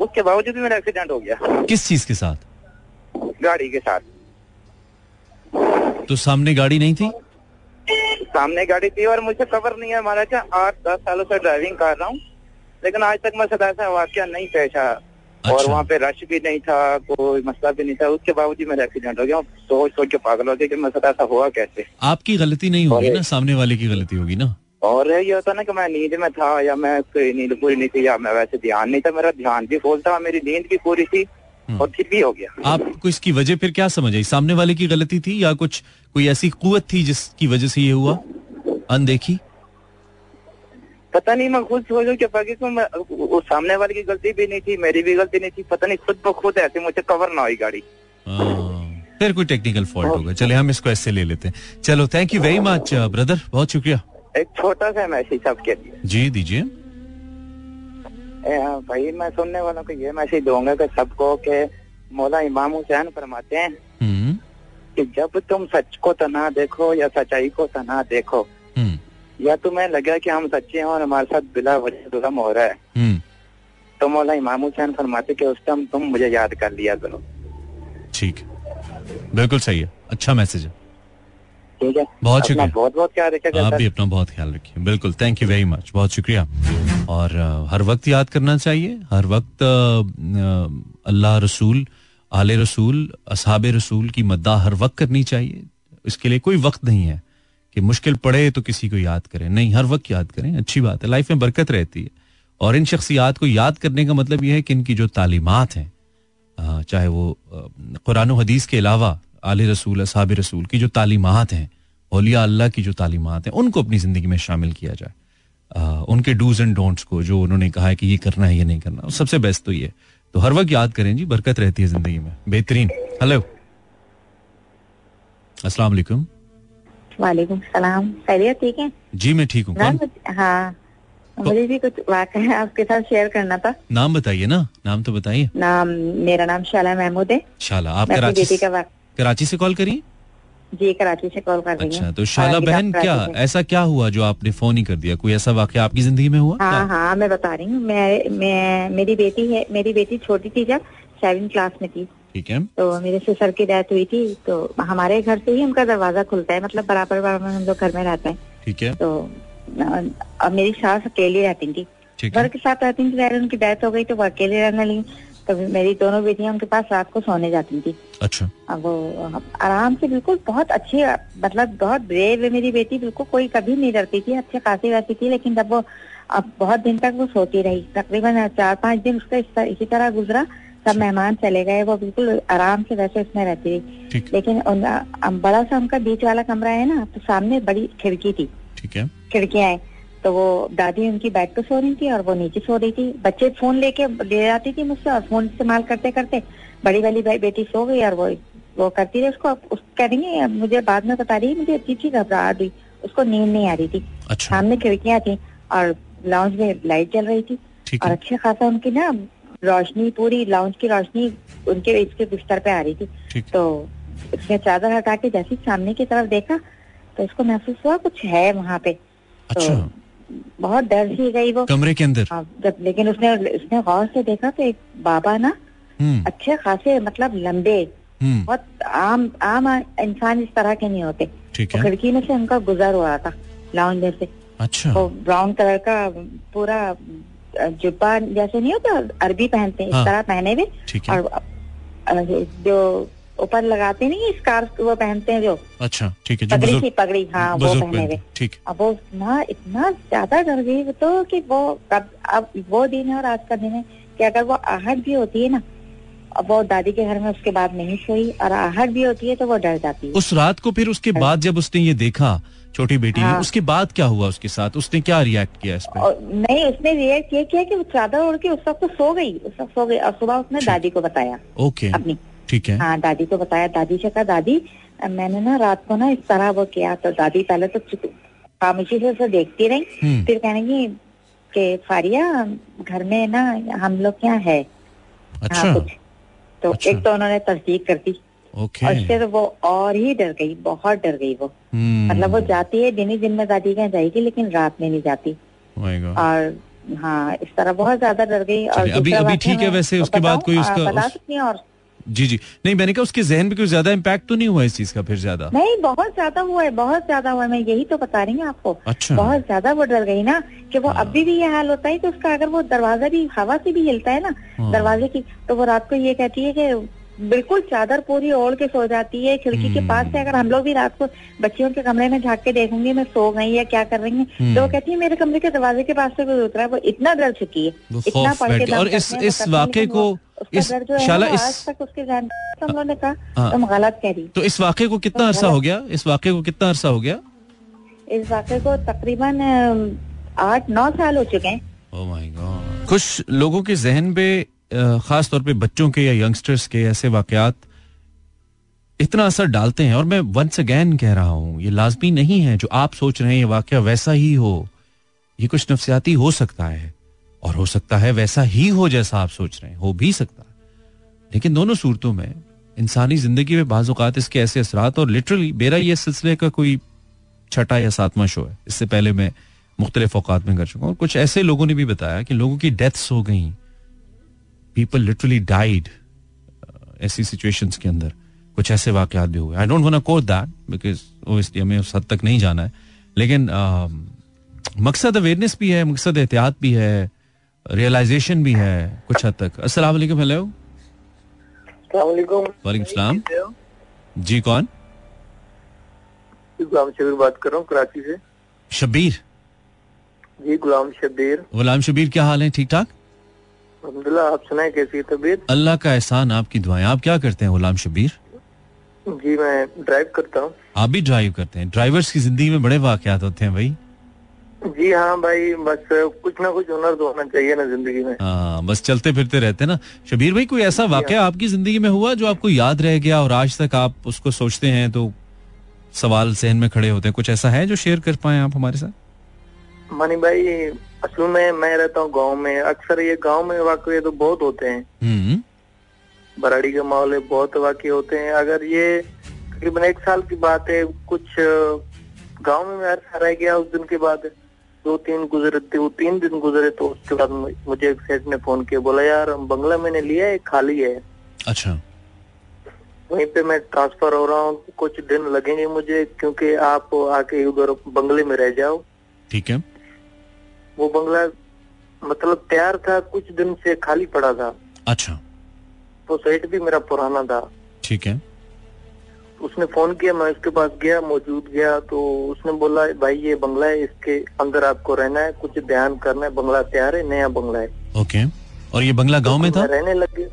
उसके बावजूद भी मेरा एक्सीडेंट हो गया। किस चीज़ के साथ? गाड़ी के साथ। तो सामने गाड़ी नहीं थी? सामने गाड़ी थी और मुझे खबर नहीं है महाराज आठ दस सालों से ड्राइविंग कर रहा हूँ। लेकिन आज तक मैं सदा ऐसा वाक्य नहीं पेश आया और अच्छा। वहाँ पे रश भी नहीं था कोई मसला भी नहीं था। उसके बावजूद मेरा एक्सीडेंट हो गया सोच सोच के पागल हो गया कि मैं सदा ऐसा हुआ कैसे। आपकी गलती नहीं होगी ना? सामने वाले की गलती होगी ना? और ये होता ना कि मैं नींद में था या मैं कोई नींद पूरी नहीं थी या मैं वैसे ध्यान नहीं था मेरा ध्यान भी फुल था मेरी नींद भी पूरी थी। और ठीक भी हो गया। आपको इसकी वजह फिर क्या समझ आई? सामने वाले की गलती थी या कुछ कोई ऐसी कुवत थी जिसकी वजह से ये हुआ? अनदेखी? पता नहीं मैं खुद सोचू कि पाकिस्तान में वो सामने वाले की गलती भी नहीं थी मेरी भी गलती नहीं थी पता नहीं खुद ब खुद ऐसे मुझे कवर ना हुई गाड़ी। हाँ, फिर कोई टेक्निकल फॉल्ट होगा। चले हम इसको ऐसे ले लेते हैं। चलो thank you very much brother बहुत शुक्रिया। एक छोटा सा मैसेज सबके लिए। जी दीजिए। भाई मैं सुनने वालों को ये मैसेज दूँगा कि सबको के मौला इमाम हुसैन फरमाते हैं हम्म। कि जब तुम सच को तना देखो या सच्चाई को तना देखो हम्म। या तुम्हें लगा कि हम सच्चे हैं और हमारे साथ बिला वजह जुल्म हो रहा है हम्म। तो मौला इमाम हुसैन फरमाते कि उस टाइम तुम मुझे याद कर लिया करो। ठीक। बिल्कुल सही है। अच्छा मैसेज है। ठीक है। बहुत शुक्रिया। बहुत बहुत ख्याल रखिएगा आप भी अपना बहुत ख्याल रखिए। बिल्कुल थैंक यू वेरी मच बहुत शुक्रिया। और हर वक्त याद करना चाहिए। हर वक्त अल्लाह रसूल आले रसूल असहाब रसूल की मद्दा हर वक्त करनी चाहिए। इसके लिए कोई वक्त नहीं है कि मुश्किल पड़े तो किसी को याद करें। नहीं हर वक्त याद करें। अच्छी बात है। लाइफ में बरकत रहती है। और इन शख्सियात को याद करने का मतलब यह है कि इनकी जो तालीमात हैं चाहे वो कुरान हदीस के अलावा आले रसूल असहाब रसूल की जो तालीमात हैं औलिया अल्लाह की जो तालीमात हैं उनको अपनी ज़िंदगी में शामिल किया जाए। उनके डूज एंड डोंट्स को जो उन्होंने कहा है कि ये करना है ये नहीं करना सबसे बेस्ट तो ये। है। तो हर वक्त याद करें जी बरकत रहती है ज़िंदगी में। बेहतरीन। हेलो। अस्सलाम वालेकुम। वालेकुम सलाम। खैरियत ठीक है? जी मैं ठीक हूँ। हाँ। मुझे भी कुछ वाकया आपके साथ शेयर करना था। नाम बताइए ना। नाम तो बताइए। नाम मेरा नाम शाला महमूद है। शाला आप मैं कराची बेटी का वाक कराची से कॉल करिए जी कराची से कॉल कर रही अच्छा तो शाला बहन क्या ऐसा क्या हुआ जो आपने फ़ोन ही कर दिया? कोई ऐसा वाकया आपकी ज़िंदगी में हुआ? हाँ हाँ मैं बता रही हूँ। मैं मैं मेरी बेटी है मेरी बेटी छोटी थी जब सेवन क्लास में थी। ठीक है। तो मेरे सिसर की डेथ हुई थी तो हमारे घर से ही उनका दरवाज़ा खुलता है मतलब बराबर बराबर हम लोग घर में रहते हैं। ठीक है। तो अब मेरी सास अकेली रहती थी। घर के साथ रहती थी उनकी डेथ हो गई तो वो अकेले रहने लगी। तो मेरी दोनों बेटियाँ उनके पास रात को सोने जाती थी। अच्छा। अब वो आराम से बिल्कुल बहुत अच्छी मतलब बहुत ब्रेव है मेरी बेटी बिल्कुल कोई कभी नहीं डरती थी अच्छे खासी रहती थी लेकिन जब वो अब बहुत दिन तक वो सोती रही। तकरीबन चार पाँच दिन उसका इस तरह- इसी तरह गुजरा सब मेहमान चले गए वो बिल्कुल आराम से वैसे उसमें रहती रही। लेकिन उन, बड़ा सा उनका बीच वाला कमरा है ना तो सामने बड़ी खिड़की थी। ठीक है। खिड़कियाँ हैं। तो वो दादी उनकी बेड पे सो रही थी और वो नीचे सो रही थी। बच्चे फ़ोन लेके ले जाती थी मुझसे और फ़ोन इस्तेमाल करते करते बड़ी वाली बेटी सो गई और वो वो करती रही उसको। उस कह रही है मुझे बाद में बता रही है मुझे अच्छी सी घबराहट हुई। उसको नींद नहीं आ रही थी। अच्छा। सामने खिड़कियाँ थी और लाउंज में लाइट जल रही थी। और अच्छे खासा उनकी ना रोशनी पूरी लाउंज की रोशनी उनके इसके बिस्तर पे आ रही थी। तो उसने चादर हटा के जैसे सामने की तरफ़ देखा तो उसको महसूस हुआ कुछ है वहाँ पे। अच्छा। बहुत डर सी गई वो। कमरे के अंदर? हाँ, जब लेकिन उसने उसने गौर से देखा तो एक बाबा ना हम्म। अच्छे खासे मतलब लंबे हम्म। बहुत आम आम इंसान इस तरह के नहीं होते। तो खिड़की में से उनका गुजर हो रहा था लाउंज में से। अच्छा। वो ब्राउन कलर का पूरा जुब्बा जैसे नहीं होता अरबी पहनते हैं हाँ। इस तरह पहने हुए। और जो ऊपर लगाते नहीं स्कार्फ वो पहनते हैं जो। अच्छा ठीक है जो पगड़ी सी पगड़ी हाँ वो पहने हुए। ठीक। अब वो इतना इतना ज़्यादा डर गई तो कि वो कब अब वो दिन है और आज का दिन है कि अगर वो आहट भी होती है ना अब वो दादी के घर में उसके बाद नहीं सोई और आहट भी होती है तो वो डर जाती है। उस रात को फिर उसके बाद जब उसने ये देखा छोटी बेटी ने हाँ। उसके बाद क्या हुआ उसके साथ? उसने क्या रिएक्ट किया इस पे? नहीं उसने रिएक्ट ये किया कि वो चादर ओढ़ के उस वक्त तो सो गई उस वक्त सो गई और सुबह उसने। दादी को बताया ओके। अपनी। ठीक है। हाँ दादी को बताया दादी से कहा दादी मैंने ना रात को ना इस तरह वो किया तो दादी पहले तो चुप- खामोशी से उसे देखती रही। हम्म, फिर कहने की कि फारिया घर में ना हम लोग क्या है? अच्छा। हाँ अच्छा। कुछ। तो अच्छा। एक तो उन्होंने तस्दीक कर दी। ओके। और तो वो और ही डर गई बहुत डर गई वो। हम्म, मतलब वो जाती है दिन ही दिन में दादी के जाएगी लेकिन रात में नहीं जाती। Oh. और हाँ इस तरह बहुत ज़्यादा डर गई। और अभी- अभी ठीक है वैसे, तो उसके बाद कोई उसका- बता सकती हैं और जी जी। नहीं मैंने कहा उसके जहन पे कोई ज़्यादा इम्पैक्ट तो नहीं हुआ इस चीज़ का फिर ज़्यादा? नहीं बहुत ज़्यादा हुआ है बहुत ज़्यादा हुआ है। मैं यही तो बता रही हूँ आपको। अच्छा। बहुत ज़्यादा वो डर गई ना कि वो हाँ। अभी भी ये हाल होता है कि उसका अगर वो दरवाज़ा भी हवा से भी हिलता है ना हाँ। दरवाजे की तो वो रात को ये कहती है कि बिल्कुल चादर पूरी ओढ़ के सो जाती है खिड़की के पास से अगर हम लोग भी रात को बच्चियों के कमरे में झाँक के देखेंगे मैं सो गई या क्या कर रही है हम्म। तो वो कहती है मेरे कमरे के दरवाजे के पास से कोई उतरा है वो इतना डर चुकी है। इतना पढ़ के और इस करते इस वो करते वाक़े लेकिन को इस शाला इस आज तक उसके जान तो हम लोगों ने हाँ। कहा तुम गलत कह रही तो इस वाक़े को कितना अरसा हो गया? इस वाक़े को कितना अरसा हो गया? इस वाक़े को तकरीबन आठ नौ साल हो चुके हैं। Oh. कुछ लोगों के जहन पे खास तौर पे बच्चों के या यंगस्टर्स के ऐसे वाकयात इतना असर डालते हैं। और मैं वंस अगैन कह रहा हूँ ये लाजमी नहीं है जो आप सोच रहे हैं ये वाकया वैसा ही हो। ये कुछ नफसियाती हो सकता है। और हो सकता है वैसा ही हो जैसा आप सोच रहे हैं हो भी सकता है। लेकिन दोनों सूरतों में इंसानी ज़िंदगी में बाज़ औक़ात इसके ऐसे असरात और लिटरली मेरा ये सिलसिले का कोई छठा या सातवां शो है। इससे पहले मैं मुख्तलिफ़ औकात में कर चुका हूँ और कुछ ऐसे लोगों ने भी बताया कि लोगों की डेथ्स हो गई। पीपल लिटरली डाइड ऐसी सिचुएशंस के अंदर। कुछ ऐसे वाकयात भी हुए। I don't want quote that because हमें उस हद तक नहीं जाना है। लेकिन अम, मकसद अवेयरनेस भी है मकसद एहतियात भी है। रियलाइजेशन भी है कुछ हद तक। अस्सलाम वालेकुम हेलो। वालेकुम सलाम। जी कौन? गुलाम शबीर बात कर रहा हूँ कराची से। शबीर। जी गुलाम शबीर। गुलाम शबीर क्या हाल है? ठीक ठाक? अलहमदुल्ला आप सुनाए कैसी तबीयत? अल्लाह का एहसान आपकी दुआएँ। आप क्या करते हैं गुलाम शबीर? जी मैं ड्राइव करता हूँ। आप भी ड्राइव करते हैं। ड्राइवर्स की ज़िंदगी में बड़े वाकयात होते हैं भाई। जी हाँ भाई बस कुछ ना कुछ हुनर तो होना चाहिए ना ज़िंदगी में। हाँ बस चलते फिरते रहते हैं ना। शबीर भाई कोई ऐसा वाकया आपकी ज़िंदगी में हुआ जो आपको याद रह गया और आज तक आप उसको सोचते हैं तो सवाल सहन में खड़े होते हैं? कुछ ऐसा है जो शेयर कर पाए आप हमारे साथ? मानी भाई असल में मैं रहता हूँ गाँव में। अक्सर ये गाँव में वाकई तो बहुत होते हैं। हम्म। बराड़ी के माहौल बहुत वाकई होते हैं। अगर ये तकरीबन एक साल की बात है कुछ गाँव में मैं रह गया उस दिन के बाद। दो तीन गुजरे थे वो तीन दिन गुजरे तो उसके बाद मुझे एक सेठ ने फ़ोन किया बोला यार बंगला मैंने लिया है खाली है। अच्छा। वहीं पे मैं ट्रांसफ़र हो रहा हूँ कुछ दिन लगेंगे मुझे क्योंकि आप आके उधर बंगले में रह जाओ। ठीक है। वो बंगला मतलब तैयार था कुछ दिन से खाली पड़ा था। अच्छा। वो सेठ भी मेरा पुराना था। ठीक है। उसने फ़ोन किया मैं उसके पास गया मौजूद गया तो उसने बोला भाई ये बंगला है इसके अंदर आपको रहना है कुछ ध्यान करना है बंगला तैयार है नया बंगला है. ओके और ये बंगला गाँव में था? रहने लग गया।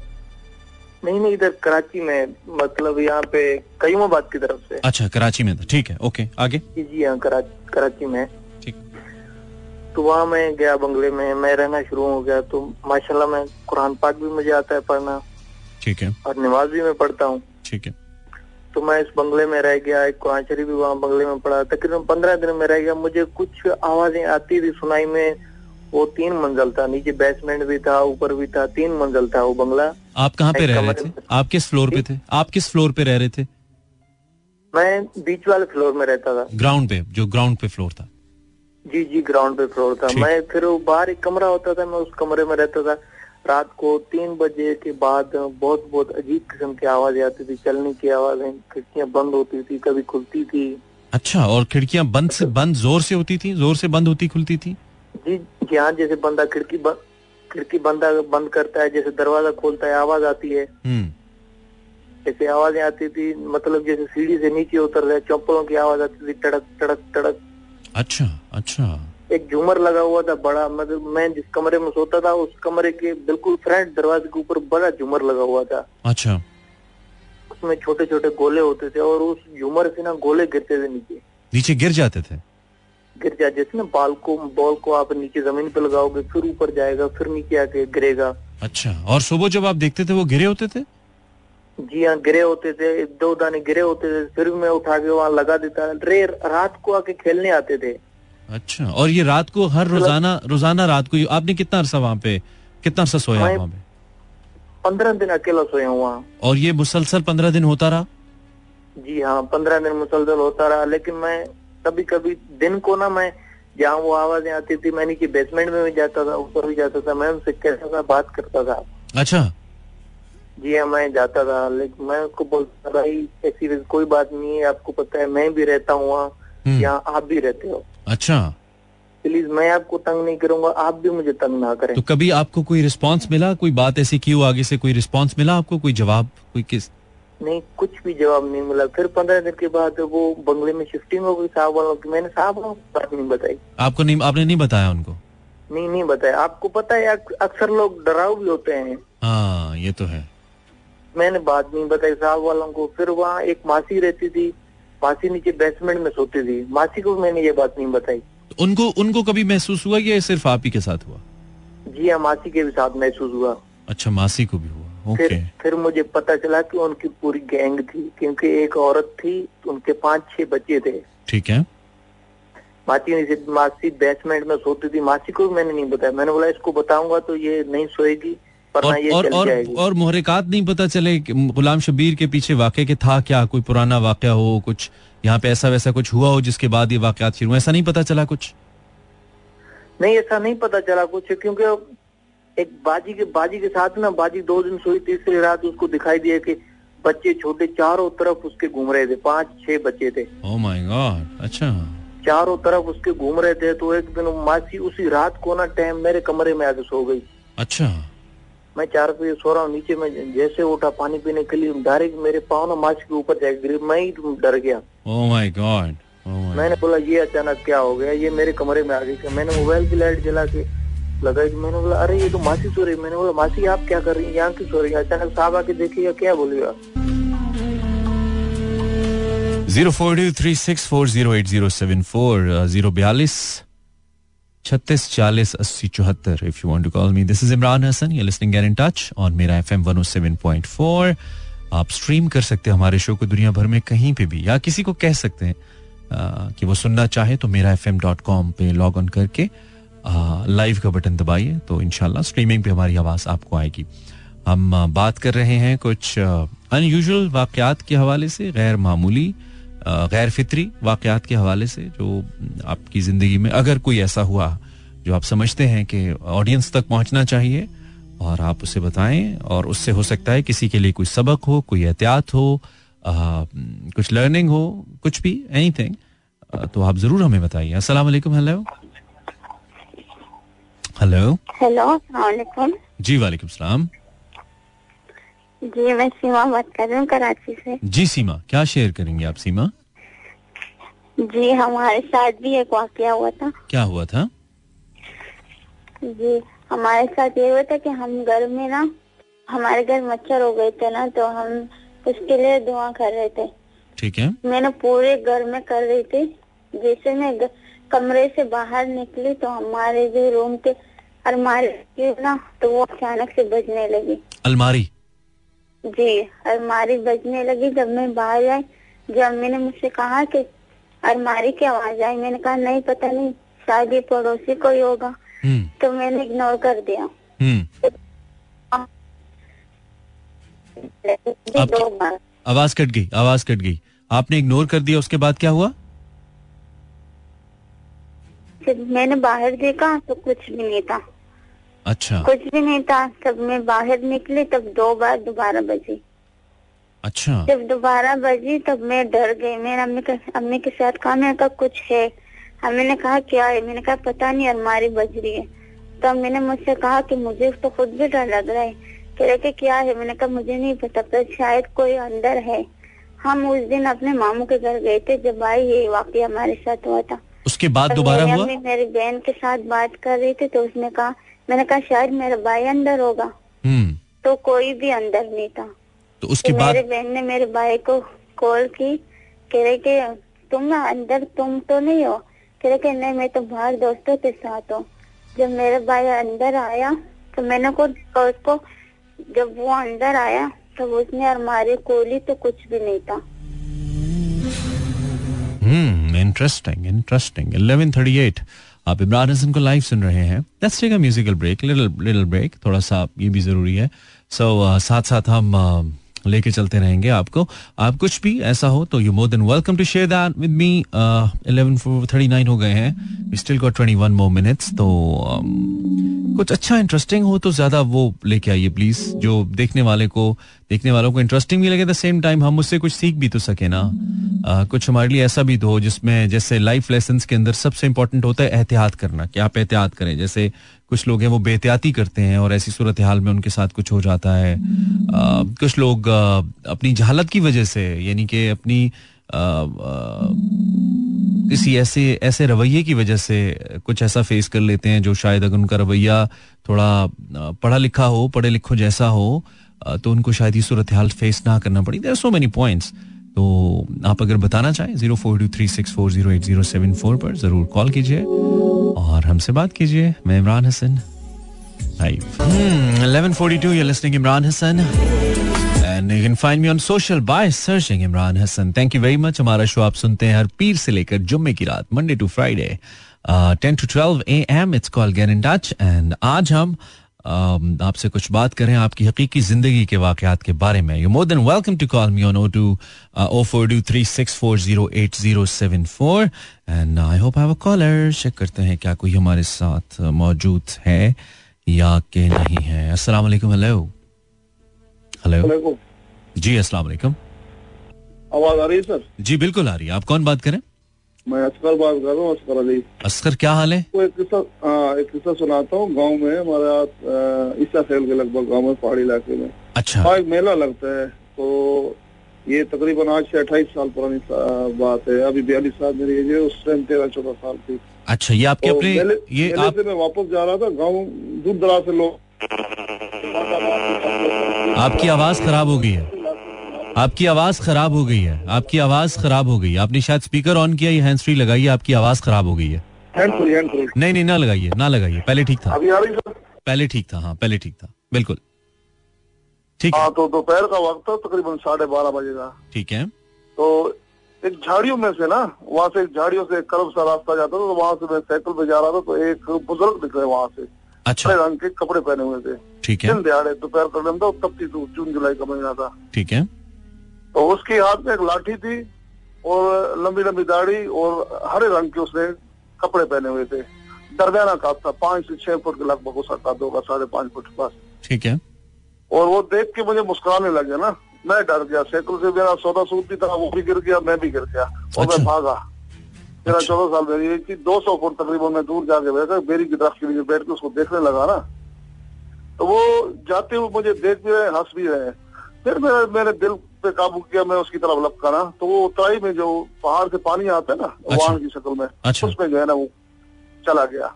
नहीं नहीं इधर कराची में मतलब यहाँ पे कईमाबाद की तरफ़ से। अच्छा कराची में था। ठीक है ओके आगे। जी करा, कराची में। ठीक। तो वहाँ मैं गया बंगले में मैं रहना शुरू हो गया तो माशाल्लाह मैं कुरान पाक भी मुझे आता है पढ़ना। ठीक है। और नमाज़ भी मैं पढ़ता हूँ। ठीक है। तो मैं इस बंगले में रह गया एक कुरान भी वहाँ बंगले में पड़ा। तकरीबन पंद्रह दिन में रह गया। मुझे कुछ आवाज़ें आती थी सुनाई में। वो तीन मंजिल था नीचे बेसमेंट भी था ऊपर भी था तीन मंजिल था वो बंगला। आप कहाँ पे रह रहे थे? आप किस फ्लोर पे थे? आप किस फ्लोर पे रह रहे थे? मैं बीच वाले फ्लोर में रहता था। ग्राउंड पे जो ग्राउंड पे फ्लोर था। जी जी ग्राउंड पे फ्लोर था। मैं फिर वो बाहर एक कमरा होता था मैं उस कमरे में रहता था। रात को तीन बजे के बाद बहुत बहुत अजीब किस्म की आवाज़ें आती थी चलने की आवाज़ें खिड़कियाँ बंद होती थी कभी खुलती थी। अच्छा और खिड़कियाँ बंद से बंद ज़ोर से होती थी? ज़ोर से बंद होती खुलती थी? जी जी हाँ जैसे बंदा खिड़की बंद खिड़की बंदा बंद करता है जैसे दरवाज़ा खोलता है आवाज़ आती है। हम्म। ऐसे आवाज़ें आती थी मतलब जैसे सीढ़ी से नीचे उतर रहे चप्पलों की आवाज़ आती थी टड़क टड़क टड़क। अच्छा अच्छा। एक झूमर लगा हुआ था बड़ा मतलब मैं जिस कमरे में सोता था उस कमरे के बिल्कुल फ्रंट दरवाजे के ऊपर बड़ा झूमर लगा हुआ था। अच्छा। उसमें छोटे छोटे गोले होते थे और उस झूमर से ना गोले गिरते थे नीचे। नीचे गिर जाते थे? गिर जाए जैसे ना बाल को बॉल को आप नीचे ज़मीन पे लगाओगे फिर ऊपर जाएगा फिर नीचे आके गिरेगा। अच्छा और सुबह जब आप देखते थे वो गिरे होते थे? जी हाँ गिरे होते थे दो दाने गिरे होते थे फिर मैं उठा के वहाँ लगा देता रे रात को आके खेलने आते थे। अच्छा और ये रात को हर रोज़ाना रोज़ाना रात को आपने कितना अरसा वहाँ पे कितना अरसा सोया वहाँ पे? पंद्रह दिन अकेला सोया हूँ वहाँ। और ये मुसलसल पंद्रह दिन होता रहा? जी हाँ पंद्रह दिन मुसलसल होता रहा लेकिन मैं कभी कभी दिन को ना मैं जहाँ वो आवाज़ें आती थी मैं नीचे बेसमेंट में भी जाता था ऊपर भी जाता था मैं उनसे कहता था बात करता था। अच्छा। जी हाँ मैं जाता था लेकिन मैं उसको बोलता भाई ऐसी कोई बात नहीं है आपको पता है मैं भी रहता हूँ वहाँ हम्म, यहाँ आप भी रहते हो। अच्छा। प्लीज़ मैं आपको तंग नहीं करूँगा आप भी मुझे तंग ना करें। तो कभी आपको कोई रिस्पांस मिला? कोई बात ऐसी की हो आगे से कोई रिस्पांस मिला आपको? कोई जवाब? कोई किस? नहीं कुछ भी जवाब नहीं मिला। फिर पंद्रह दिन के बाद वो बंगले में शिफ्टिंग हो गई साहब वालों की। मैंने साहब वालों को बात नहीं बताई। आपको नहीं आपने नहीं बताया उनको? नहीं नहीं बताया। आपको पता है अक्सर लोग डराव भी होते हैं। हाँ ये तो है। मैंने बात नहीं बताई साहब वालों को। फिर वहाँ एक मासी रहती थी मासी नीचे बेसमेंट में सोती थी। मासी को मैंने ये बात नहीं बताई। उनको उनको कभी महसूस हुआ ये सिर्फ़ आप ही के साथ हुआ? जी हाँ मासी के भी साथ महसूस हुआ। अच्छा मासी को भी हुआ। ओके फिर फिर मुझे पता चला कि उनकी पूरी गैंग थी क्योंकि एक औरत थी उनके पाँच छह बच्चे थे। ठीक है। मासी नीचे मासी बेसमेंट में सोती थी मासी को भी मैंने नहीं बताया। मैंने बोला इसको बताऊँगा तो ये नहीं सोएगी। और और और, और मुहरिकात नहीं पता चले गुलाम शबीर के पीछे वाकई के था क्या कोई पुराना वाकया हो कुछ यहाँ पे ऐसा वैसा कुछ हुआ हो जिसके बाद ये वाकयात शुरू ऐसा नहीं पता चला कुछ? नहीं ऐसा नहीं पता चला कुछ क्योंकि एक बाजी के बाजी के साथ ना बाजी दो दिन सोई तीसरी रात उसको दिखाई दिया कि बच्चे छोटे चारों तरफ़ उसके घूम रहे थे पाँच छह बच्चे थे। ओ माय गॉड अच्छा। चारों तरफ़ उसके घूम रहे थे तो एक दिन मासी उसी रात को ना टाइम मेरे कमरे में आके सो गई। अच्छा। मैं चार बजे सो रहा हूँ नीचे में जैसे उठा पानी पीने के लिए डायरेक्ट मेरे पाँव ना मासी के ऊपर जाके गिरी मैं ही डर गया। माय गॉड ओ मैंने बोला ये अचानक क्या हो गया? ये मेरे कमरे में आ गई मैंने मोबाइल की लाइट जला के लगाई मैंने बोला अरे ये तो मासी सो रही है। मैंने बोला मासी आप क्या कर रही हैं? यहाँ क्यों सो रही है। अचानक साहब आके देखेगा क्या बोलेगा zero four two three six four zero eight zero seven four zero बयालीस छत्तीस चालीस अस्सी चौहत्तर if you to call me this is Imran Hassan you listening get in touch on मेरा F M one seven point four आप stream कर सकते हैं हमारे शो को दुनिया भर में कहीं पे भी या किसी को कह सकते हैं अ, कि वो सुनना चाहे तो मेरा एफ़ एम डॉट कॉम पे लॉग ऑन करके लाइव का बटन दबाइए तो इनशाला स्ट्रीमिंग पे हमारी आवाज़ आपको आएगी। हम बात कर रहे हैं कुछ अनयूजल वाकयात के हवाले से गैर मामूली गैर फितरी वाकयात के हवाले से जो आपकी ज़िंदगी में अगर कोई ऐसा हुआ जो आप समझते हैं कि ऑडियंस तक पहुँचना चाहिए और आप उसे बताएँ और उससे हो सकता है किसी के लिए कोई सबक हो कोई एहतियात हो अ, कुछ लर्निंग हो कुछ भी एनीथिंग तो आप ज़रूर हमें बताइए। अस्सलाम वालेकुम हेलो हेलो हेलो जी वालेकुम सलाम। जी मैं सीमा बात कर रही हूँ कराची से। जी सीमा क्या शेयर करेंगे आप सीमा? जी हमारे साथ भी एक वाक्य हुआ था। क्या हुआ था? जी हमारे साथ ये हुआ था कि हम घर में ना हमारे घर मच्छर हो गए थे ना तो हम उसके लिए दुआ कर रहे थे। ठीक है। मैंने पूरे घर में कर रही थी। जैसे मैं कमरे से बाहर निकली तो हमारे जो रूम के अलमारी ना तो वो अचानक से बजने लगी। अलमारी? जी अलमारी बजने लगी। जब मैं बाहर आई जब मैंने मुझसे कहा कि अलमारी की आवाज़ आई। मैंने कहा नहीं पता नहीं शायद ये पड़ोसी कोई होगा। हम्म। तो मैंने इग्नोर कर दिया। हम्म। आप- आवाज़ कट गई आवाज़ कट गई। आपने इग्नोर कर दिया उसके बाद क्या हुआ? मैंने बाहर देखा तो कुछ भी नहीं था। अच्छा। कुछ भी नहीं था तब मैं बाहर निकली तब दो बार दोबारा बजी। अच्छा। जब दोबारा बजी तब मैं डर गई। मैंने अम्मी के अम्मी के साथ कहा मैंने कहा कुछ है। अम्मी ने कहा क्या है? मैंने कहा पता नहीं अलमारी बज रही है। तो अम्मी ने मुझसे कहा कि मुझे तो खुद भी डर लग रहा है कह रहे कि क्या है? मैंने कहा मुझे नहीं पता पर शायद कोई अंदर है। हम उस दिन अपने मामू के घर गए थे जब आई ये वाकया हमारे साथ हुआ था। उसके बाद दोबारा मेरी हुआ? मेरी बहन के साथ बात कर रही थी तो उसने कहा मैंने कहा शायद मेरा भाई अंदर होगा। हम्म। तो कोई भी अंदर नहीं था। तो उसके बाद मेरे बहन ने मेरे भाई को कॉल की कह रहे कि तुम अंदर तुम तो नहीं हो। कह रहे कि नहीं मैं तो बाहर दोस्तों के साथ हूँ। जब मेरा भाई अंदर आया तो मैंने को उसको जब वो अंदर आया तो उसने अलमारी खोली तो कुछ भी नहीं था। हम्म इंटरेस्टिंग इंटरेस्टिंग 1138 आप इमरान हसन को लाइव सुन रहे हैं। Let's take a musical break little little break थोड़ा सा ये भी ज़रूरी है। सो so, uh, साथ साथ हम uh, लेके चलते रहेंगे आपको। आप कुछ भी ऐसा हो तो you more than welcome to share that with me 11:39 हो गए हैं। स्टिल गॉट 21 मोर मिनट्स तो um, कुछ अच्छा इंटरेस्टिंग हो तो ज़्यादा वो लेके आइए प्लीज़ जो देखने वाले को देखने वालों को इंटरेस्टिंग भी लगे द सेम टाइम हम उससे कुछ सीख भी तो सके ना। आ, कुछ हमारे लिए ऐसा भी तो हो जिसमें जैसे लाइफ लेसन के अंदर सबसे इंपॉर्टेंट होता है एहतियात करना। कि आप एहतियात करें? जैसे कुछ लोग हैं वो बेहतियाती करते हैं और ऐसी सूरत हाल में उनके साथ कुछ हो जाता है। आ, कुछ लोग आ, अपनी जहालत की वजह से यानी कि अपनी आ, आ, किसी ऐसे ऐसे रवैये की वजह से कुछ ऐसा फेस कर लेते हैं जो शायद अगर उनका रवैया थोड़ा पढ़ा लिखा हो पढ़े लिखो जैसा हो तो उनको शायद ये सूरत हाल फेस ना करना पड़ी। देर सो मेनी पॉइंट्स तो आप अगर बताना चाहें, zero four two three six four zero eight zero seven four पर ज़रूर कॉल कीजिए और हमसे बात कीजिए। मैं Imran Hassan eleven forty two Imran Hassan. Show आप सुनते हैं हर पीर से लेकर जुम्मे की रात Monday to Friday ten to twelve A M it's call get in touch and आज हम आपसे कुछ बात करें आपकी हकीकी ज़िंदगी के वाकयात के बारे में। You more than welcome to call me on O two O four two three six four zero eight zero seven four and I hope have a caller check करते हैं क्या कोई हमारे साथ मौजूद है या के नहीं है। अस्सलाम वालेकुम हेलो हेलो जी अस्सलाम वालेकुम. आवाज़ आ रही है सर जी बिल्कुल आ रही है। आप कौन बात करें? मैं असकर बात कर रहा हूँ असकर अली असकर क्या हाल है? वो एक किस्सा हाँ, एक किस्सा सुनाता हूँ। गाँव में हमारे यहाँ ईसा सेल के लगभग गाँव में पहाड़ी इलाके में। अच्छा। वहाँ एक मेला लगता है। तो ये तकरीबन आज से अट्ठाईस साल पुरानी बात है। अभी बयालीस साल मेरी एज है उस टाइम तेरह चौदह साल थी। अच्छा ये आपके तो अपने ये आप से मैं वापस जा रहा था। गाँव दूर दराज से लोग आपकी आवाज़ खराब हो गई है। आपकी आवाज़ खराब हो गई है। आपकी आवाज़ खराब हो गई है। आपने शायद स्पीकर ऑन किया या हैंड फ्री लगाई है आपकी आवाज़ खराब हो गई है। नहीं नहीं ना लगाइए ना लगाइए पहले ठीक था। अभी आ रही सर पहले ठीक था हाँ पहले ठीक था। बिल्कुल। ठीक है। हाँ तो दोपहर का वक्त था तकरीबन साढ़े बारह बजे का। ठीक है। तो एक झाड़ियों में से ना वहाँ से एक झाड़ियों से कर्व सा रास्ता जाता था तो वहाँ से मैं साइकिल पे जा रहा था तो एक बुज़ुर्ग दिख रहे वहाँ से। अच्छा। रंग के कपड़े पहने हुए थे। ठीक है। दिन दिहाड़े दोपहर का टाइम था तब थी जून जुलाई का महीना था। ठीक है। तो उसके हाथ में एक लाठी थी और लंबी लंबी दाढ़ी और हरे रंग के उसने कपड़े पहने हुए थे। दरमियाना काप था पाँच से छह फुट के लगभग उसका काद होगा साढ़े पाँच फुट के पास। ठीक है। और वो देख के मुझे मुस्कुराने लग गया ना। मैं डर गया साइकिल से मेरा सौदा सूट भी था वो भी गिर गया मैं भी गिर गया और अच्छा। मैं भागा। मेरा अच्छा। चौदह साल मेरी थी दो सौ फुट तकरीबन मैं दूर जाके बैठा बेरी की दरख्त के नीचे बैठ के उसको देखने लगा ना। तो वो जाते हुए मुझे देख भी रहे हंस भी रहे। फिर मेरे मेरे दिल पे काबू किया मैं उसकी तरफ़ लपका ना। तो वो उतराई में जो पहाड़ से पानी आता है ना अच्छा। वाहन की शक्ल में अच्छा। उसमें जो है ना वो चला गया।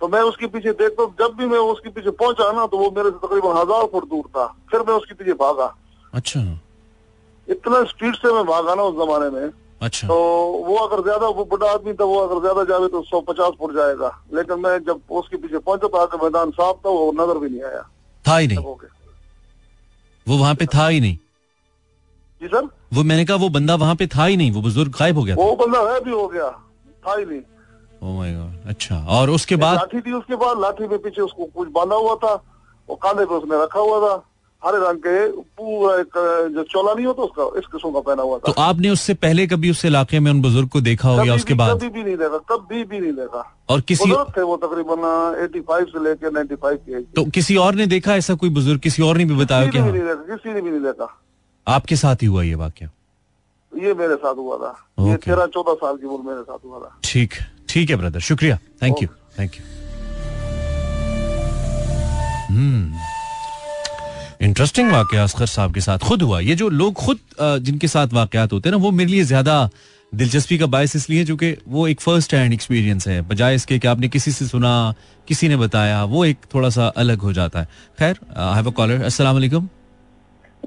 तो मैं उसके पीछे देखता हूँ, जब भी मैं उसके पीछे पहुँचा ना तो वो मेरे से तकरीबन हज़ार फुट दूर था। फिर मैं उसके पीछे भागा। अच्छा। इतना स्पीड से मैं भागा ना उस जमाने में। अच्छा। तो वो अगर ज़्यादा वो बड़ा आदमी था वो अगर ज़्यादा जावे तो सौ पचास फुट जाएगा। लेकिन मैं जब उसके पीछे पहुँचा तो आगे मैदान साफ़ था वो नज़र भी नहीं आया। था ही नहीं। वो वहाँ पे था ही नहीं। जी सर? वो मैंने कहा वो बंदा वहाँ पे था ही नहीं वो बुज़ुर्ग गायब हो गया वो बंदा है भी हो गया था ही नहीं। ओ माय गॉड अच्छा। और उसके बाद? लाठी थी उसके बाद लाठी में पीछे उसको कुछ बांधा हुआ था वो कांधे पे उसने रखा हुआ था हरे रंग के पूरा एक जो चोला नहीं होता उसका इस किस्म का पहना हुआ था। तो आपने उससे पहले कभी उस इलाके में उन बुज़ुर्ग को देखा हो या उसके बाद? कभी भी नहीं देखा कभी भी नहीं देखा। और किसी थे वो तकरीबन 85 से लेकर 95 के तो किसी और ने देखा ऐसा कोई बुज़ुर्ग? किसी और ने भी बताया किसी भी हाँ? नहीं देखा किसी ने भी नहीं देखा। आपके साथ ही हुआ ये वाक्य? ये मेरे साथ हुआ था। okay. ये तेरह चौदह साल की उम्र मेरे साथ हुआ था। ठीक ठीक है ब्रदर शुक्रिया. Thank you thank you interesting वाकया असगर साहब के साथ खुद हुआ। ये जो लोग खुद जिनके साथ वाकयात होते हैं ना वो मेरे लिए ज़्यादा दिलचस्पी का बायस इसलिए क्योंकि वो एक फ़र्स्ट हैंड एक्सपीरियंस है। बजाय इसके कि आपने किसी से सुना किसी ने बताया वो एक थोड़ा सा अलग हो जाता है। खैर आई हैव अ कॉलर अस्सलाम वालेकुम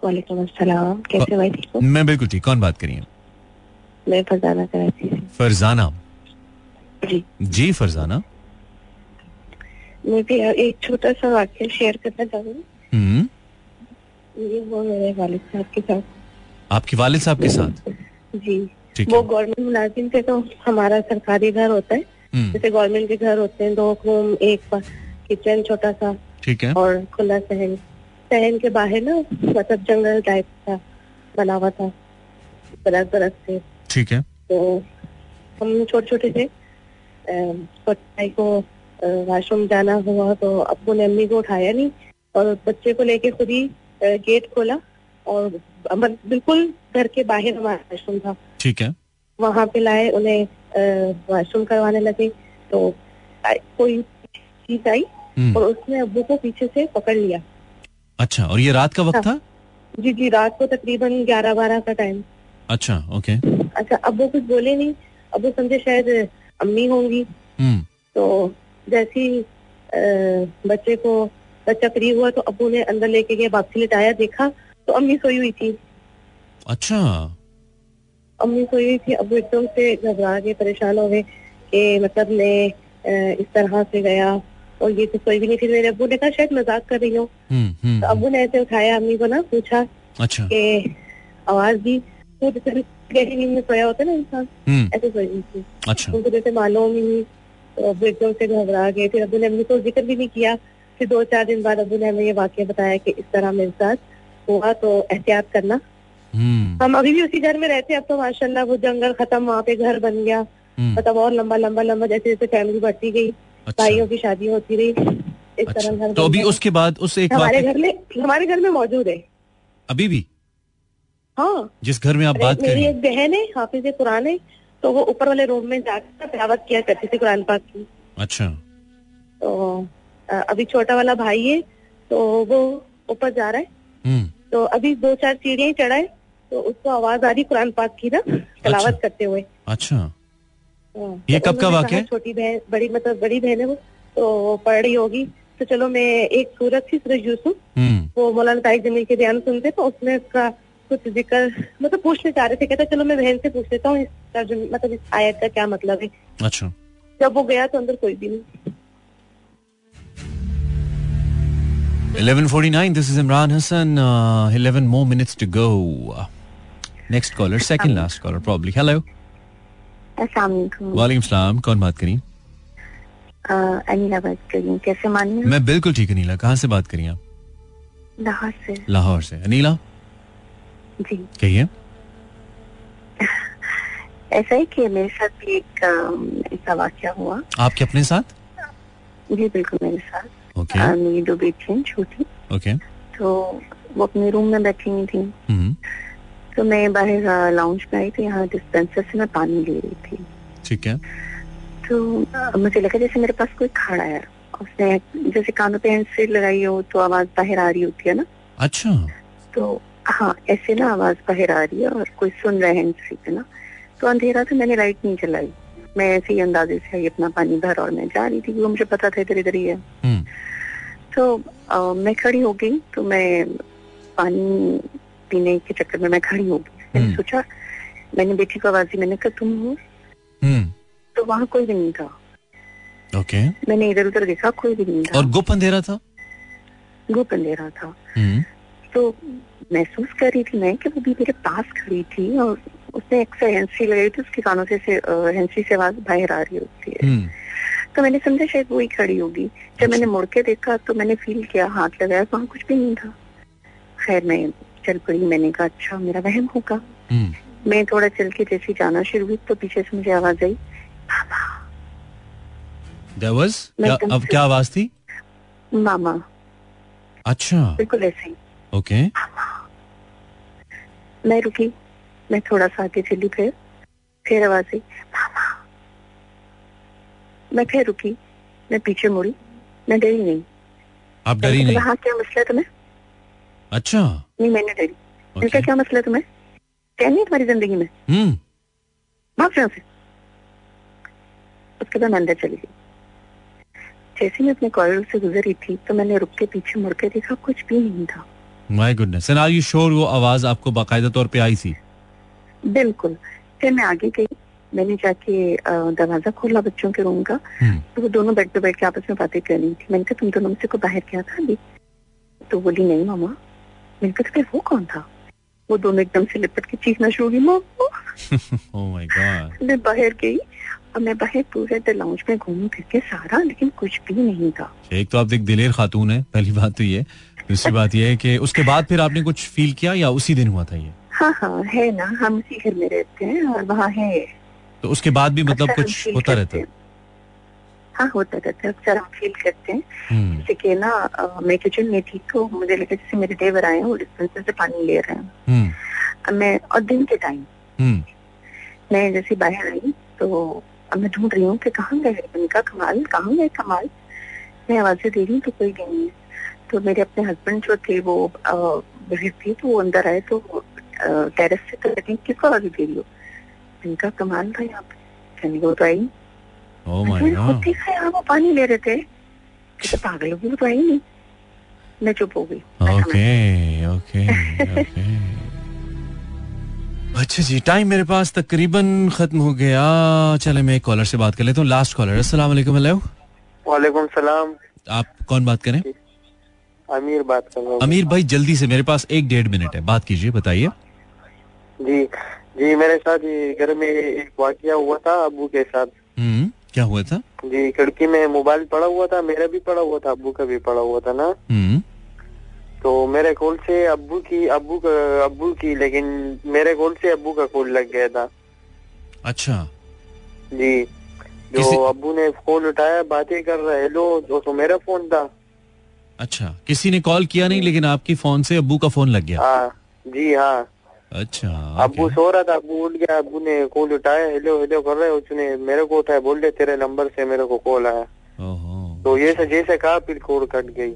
वालेकुम अस्सलाम कैसे भाई ठीक हो मैं बिल्कुल ठीक कौन बात करिए मैं फरजाना कराची से फरजाना? जी। जी फरजाना। मैं भी एक छोटा सा वाक्य शेयर करना चाहूँगी। हम्म। ये वो मेरे वालिद साहब के साथ। आपके वालिद साहब के साथ? जी। वो गवर्नमेंट मुलाजिम थे तो हमारा सरकारी घर होता है। हम्म, जैसे गवर्नमेंट के घर होते हैं दो रूम एक किचन छोटा सा ठीक है। और खुला सहन सहन के बाहर ना मतलब जंगल टाइप का बना हुआ था दरख्त बरस से। ठीक है। तो हम छोटे छोटे थे भाई को वॉशरूम जाना हुआ तो अब्बू ने अम्मी को उठाया नहीं और बच्चे को लेके खुद ही गेट खोला और बिल्कुल घर के बाहर हमारा वॉशरूम था। ठीक है। वहाँ पे लाए उन्हें वॉशरूम करवाने लगे तो कोई चीज़ आई हम्म, और उसने अबू को पीछे से पकड़ लिया। अच्छा और ये रात का वक्त था? जी जी रात को तकरीबन ग्यारह बारह का टाइम अच्छा ओके अच्छा अब्बू कुछ बोले नहीं। अब्बू समझे शायद अम्मी होंगी। हम्म। तो जैसे ही बच्चे को बच्चा फ्री हुआ तो अबू ने अंदर लेके गया वापसी लिटाया देखा तो अम्मी सोई हुई थी। अच्छा। अम्मी सोई हुई थी अबू एकदम से घबरा गए परेशान हो गए कि मतलब मैं इस तरह से गया। और ये तो सोई भी नहीं फिर मेरे अबू ने कहा शायद मज़ाक कर रही हूँ। हम्म तो हम्म अबू ने ऐसे उठाया अम्मी को ना पूछा अच्छा। कि आवाज़ दी? तो जैसे गहरी नींद में सोया होता ना इंसान हम्म। ऐसे सोई हुई थी। अच्छा। उनको जैसे मालूम ही नहीं तो अबू एकदम से घबरा गए। फिर अबू ने अम्मी को ज़िक्र भी नहीं किया। फिर दो चार दिन बाद अबू ने हमें ये वाक्य बताया कि इस तरह मेरे साथ हुआ तो एहतियात करना। हम अभी भी उसी घर में रहते हैं अब तो माशाल्लाह वो जंगल खत्म वहाँ पे घर बन गया। मतलब और लंबा लंबा लंबा जैसे जैसे फैमिली बढ़ती गई। भाइयों अच्छा की शादी होती रही इस तरह अच्छा घर तो अभी उसके बाद उस एक हमारे घर में हमारे घर में मौजूद है। अभी भी? हाँ। जिस घर में आप बात कर मेरी रही हैं? एक बहन है हाफिज कुरान है तो वो ऊपर वाले रूम में जाकर तिलावत किया करती थी कुरान पाक की। अच्छा। तो अभी छोटा वाला भाई है तो वो ऊपर जा रहा है। हम्म। तो अभी दो चार सीढ़ियाँ चढ़ा है तो उसको आवाज़ आ रही कुरान पाक की ना तिलावत करते हुए। अच्छा। ये तो कब का वाक़या है? छोटी बहन बड़ी मतलब बड़ी बहन है वो तो पढ़ रही होगी। तो चलो मैं एक सूरत थी सूरज यूसुफ। हम्म। वो मौलाना तारिक जमील के ध्यान सुनते तो उसमें उसका कुछ ज़िक्र मतलब पूछने चाह रहे थे कहता चलो मैं बहन से पूछ लेता हूँ इस मतलब इस आयत का क्या मतलब है? अच्छा। जब वो गया तो अंदर कोई भी नहीं। 11:49 this is Imran Hassan uh, 11 more minutes to go. Next caller second last caller probably. Hello. वालेकुम सलाम कौन बात करी? अनिला बात कर कैसे मानिए मैं बिल्कुल ठीक अनीला कहाँ से बात करी आप? लाहौर से। लाहौर से। अनीला? जी। कहिए। *laughs* ऐसा है कि मेरे साथ भी एक ऐसा वाक्य हुआ। आपके अपने साथ? जी बिल्कुल मेरे साथ। ओके। अ, मेरी दो बेटियाँ छोटी। ओके। तो वो अपने रूम में बैठी हुई थी। हम्म। तो मैं बाहर लाउंज में आई तो यहाँ डिस्पेंसर से मैं पानी ले रही थी। ठीक है। तो मुझे लगा जैसे मेरे पास कोई खड़ा है। उसने जैसे कानों पे हैंड फ्री लगाई हो तो आवाज़ बाहर आ रही होती है ना? अच्छा। तो हाँ ऐसे ना आवाज़ बाहर आ रही है और कोई सुन रहा है हैंड फ्री पे ना। तो अंधेरा था मैंने लाइट नहीं चलाई मैं ऐसे ही अंदाजे से आई अपना पानी भर और मैं जा रही थी वो मुझे पता था इधर इधर ही है। हम्म। तो अ, मैं खड़ी हो गई तो मैं पानी पीने के चक्कर में मैं खड़ी होगी मैंने हम्म। सोचा मैंने बेटी को आवाज़ दी मैंने कहा तुम हो? हम्म। तो वहाँ कोई भी नहीं था। ओके। मैंने इधर उधर देखा कोई भी नहीं था। और गुप अंधेरा था? गुप अंधेरा था। हम्म। तो महसूस कर रही थी मैं कि वो भी मेरे पास खड़ी थी और उसने अक्सर हैंसी लगाई थी उसके कानों से, से हैंसी से आवाज़ बाहर आ रही होती है। तो मैंने समझा शायद वही खड़ी होगी। जब मैंने मुड़ के देखा तो मैंने फील किया हाथ लगाया वहाँ कुछ भी नहीं था। खैर मैं चल पड़ी। मैंने कहा अच्छा मेरा वहम होगा। हम्म। मैं थोड़ा चल के जैसे जाना शुरू हुई तो पीछे से मुझे आवाज़ आई there was? मैं क्या अब क्या आवाज़ थी? मामा। अच्छा। बिल्कुल ऐसे ही। ओके। मैं रुकी। मैं थोड़ा सा आगे चली फिर फिर आवाज़ आई मामा। मैं फिर रुकी। मैं पीछे मुड़ी। मैं डरी नहीं। आप डरी नहीं? हाँ क्या मसला तुम्हें? अच्छा। नहीं मैंने डरी। मैंने कहा ओके क्या मसला तुम्हें? क्या नहीं है तुम्हारी ज़िंदगी में? हम्म। भाग से उसके बाद अंदर चली गई। जैसे मैं अपने कॉरिडोर से गुजरी थी तो मैंने रुक के पीछे मुड़ के देखा कुछ भी नहीं था। My goodness and are you sure वो आवाज़ आपको बाकायदा तौर पे आई थी? बिल्कुल। फिर मैं आगे गई। मैंने जाके दरवाज़ा खोला बच्चों के रूम का। हम्म। तो वो दोनों बेड पे बैठ के आपस में बातें कर रही थी। मैंने कहा तुम दोनों में से को बाहर क्या था अभी? तो बोली नहीं मामा। "तो फिर वो कौन था? वो दोनों एकदम से लिपट के चीखना शुरू गई मामा ओह माय गॉड मैं बाहर गई और मैं बाहर पूरे लाउंज में घूम फिर के सारा लेकिन कुछ भी नहीं था। एक तो आप एक दिलेर खातून है पहली बात तो ये। दूसरी बात ये है कि उसके बाद फिर आपने कुछ फील किया या उसी दिन हुआ था ये? हाँ हाँ है ना हम उसी घर में रहते हैं और वहाँ है। तो उसके बाद भी मतलब कुछ होता रहता। हैं। हाँ होता रहता है अक्सर हम फील करते हैं। हम्म। जैसे कि ना मैं किचन में थी तो मुझे लगा जैसे मेरे देवर आए हैं वो डिस्पेंसर से पानी ले रहे हैं। हम्म। मैं और दिन के टाइम हम्म। मैं जैसे बाहर आई तो अब मैं ढूंढ रही हूँ कि कहाँ गए मैंने कहा कमाल कहाँ गए कमाल? मैं आवाज़ें दे रही हूँ तो कोई नहीं। तो मेरे अपने हस्बैंड जो थे वो बाहर थे तो वो अंदर आए तो टेरेस से तो कहते हैं किसको आवाज़ दे रही हो? मैंने कहा कमाल था यहाँ पे। को तो आई। ओह मैंने खुद देखा यार वो पानी ले रहे थे। पागल होगी तो आई नहीं। मैं चुप हो गई। ओके ओके ओके अच्छा जी टाइम मेरे पास तकरीबन खत्म हो गया। चले मैं एक कॉलर से बात कर लेता हूँ। लास्ट कॉलर अस्सलाम वालेकुम हेलो वालेकुम सलाम। आप कौन बात करें? अमीर बात कर रहा हूँ। अमीर भाई जल्दी से मेरे पास एक डेढ़ मिनट है। बात कीजिए बताइए। जी जी मेरे साथ घर में एक वाकया हुआ था अबू के साथ। हम्म। क्या हुआ था? जी खिड़की में मोबाइल पड़ा हुआ था मेरा भी पड़ा हुआ था अब्बू का भी पड़ा हुआ था ना। हम्म। तो मेरे कॉल से अब्बू की अब्बू का अब्बू की लेकिन मेरे कॉल से अब्बू का कॉल लग गया था। अच्छा। जी जो अब्बू ने कॉल उठाया बातें कर रहे हेलो जो तो मेरा फ़ोन था। अच्छा किसी ने कॉल किया नहीं लेकिन आपकी फ़ोन से अबू का फ़ोन लग गया। हाँ जी हाँ। अच्छा okay. सो रहा था अब्बू उठ गया अब्बू ने कॉल उठाया हेलो हेलो कर रहे उसने मेरे को उठाया बोल रहे तेरे नंबर से मेरे को कॉल आया. तो ये से जैसे कहा फिर कॉल कट गई।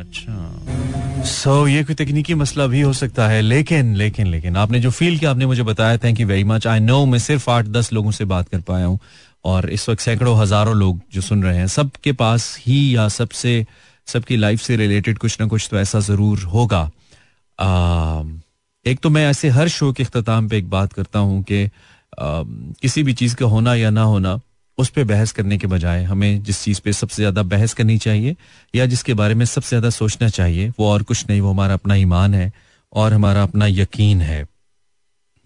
अच्छा। सो so, ये कोई तकनीकी मसला भी हो सकता है लेकिन लेकिन लेकिन आपने जो फील किया आपने मुझे बताया thank you very much I know मैं सिर्फ़ आठ दस लोगों से बात कर पाया हूँ और इस वक्त सैकड़ों हज़ारों लोग जो सुन रहे हैं सबके पास ही या सबसे सबकी लाइफ से रिलेटेड कुछ ना कुछ तो ऐसा ज़रूर होगा। एक तो मैं ऐसे हर शो के अख्ताम पे एक बात करता हूँ कि किसी भी चीज़ का होना या ना होना, उस पर बहस करने के बजाय हमें जिस चीज़ पे सबसे ज़्यादा बहस करनी चाहिए या जिसके बारे में सबसे ज़्यादा सोचना चाहिए, वो और कुछ नहीं, वो हमारा अपना ईमान है और हमारा अपना यकीन है।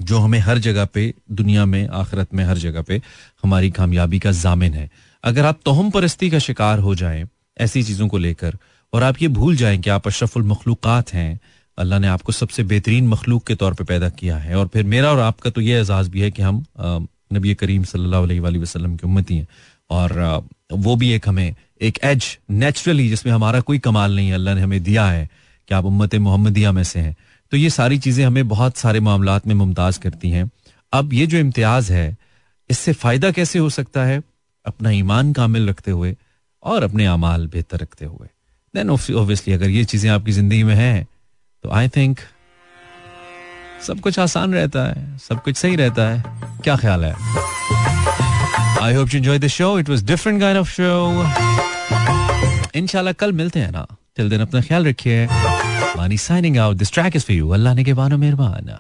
जो हमें हर जगह पे, दुनिया में, आखिरत में हर जगह पे हमारी कामयाबी का जामिन है। अगर आप तोहम परस्ती का शिकार हो जाएँ ऐसी चीज़ों को लेकर और आप ये भूल जाएँ कि आप अशरफुल मखलूक़ात हैं अल्लाह ने आपको सबसे बेहतरीन मखलूक के तौर पे पैदा किया है। और फिर मेरा और आपका तो ये एजाज भी है कि हम नबी करीम अलैहि वसल्लम की उम्मती हैं और वो भी एक हमें एक एज नेचुरली जिसमें हमारा कोई कमाल नहीं है, अल्लाह ने हमें दिया है कि आप उम्मत मोहम्मदिया में से हैं। तो ये सारी चीज़ें हमें बहुत सारे मामलात में मुमताज़ करती हैं। अब ये जो इम्तियाज़ है, इससे फ़ायदा कैसे हो सकता है? अपना ईमान कामिल रखते हुए और अपने अमाल बेहतर रखते हुए। देन ऑब्वियसली अगर ये चीज़ें आपकी ज़िंदगी में हैं तो आई थिंक सब कुछ आसान रहता है, सब कुछ सही रहता है। क्या ख्याल है? I hope you enjoy the show it was different kind of show इनशाला कल मिलते हैं ना। टिल दिन अपना ख्याल रखिए। Mani signing out this track is for you अल्लाह ने के बानो मेहरबान।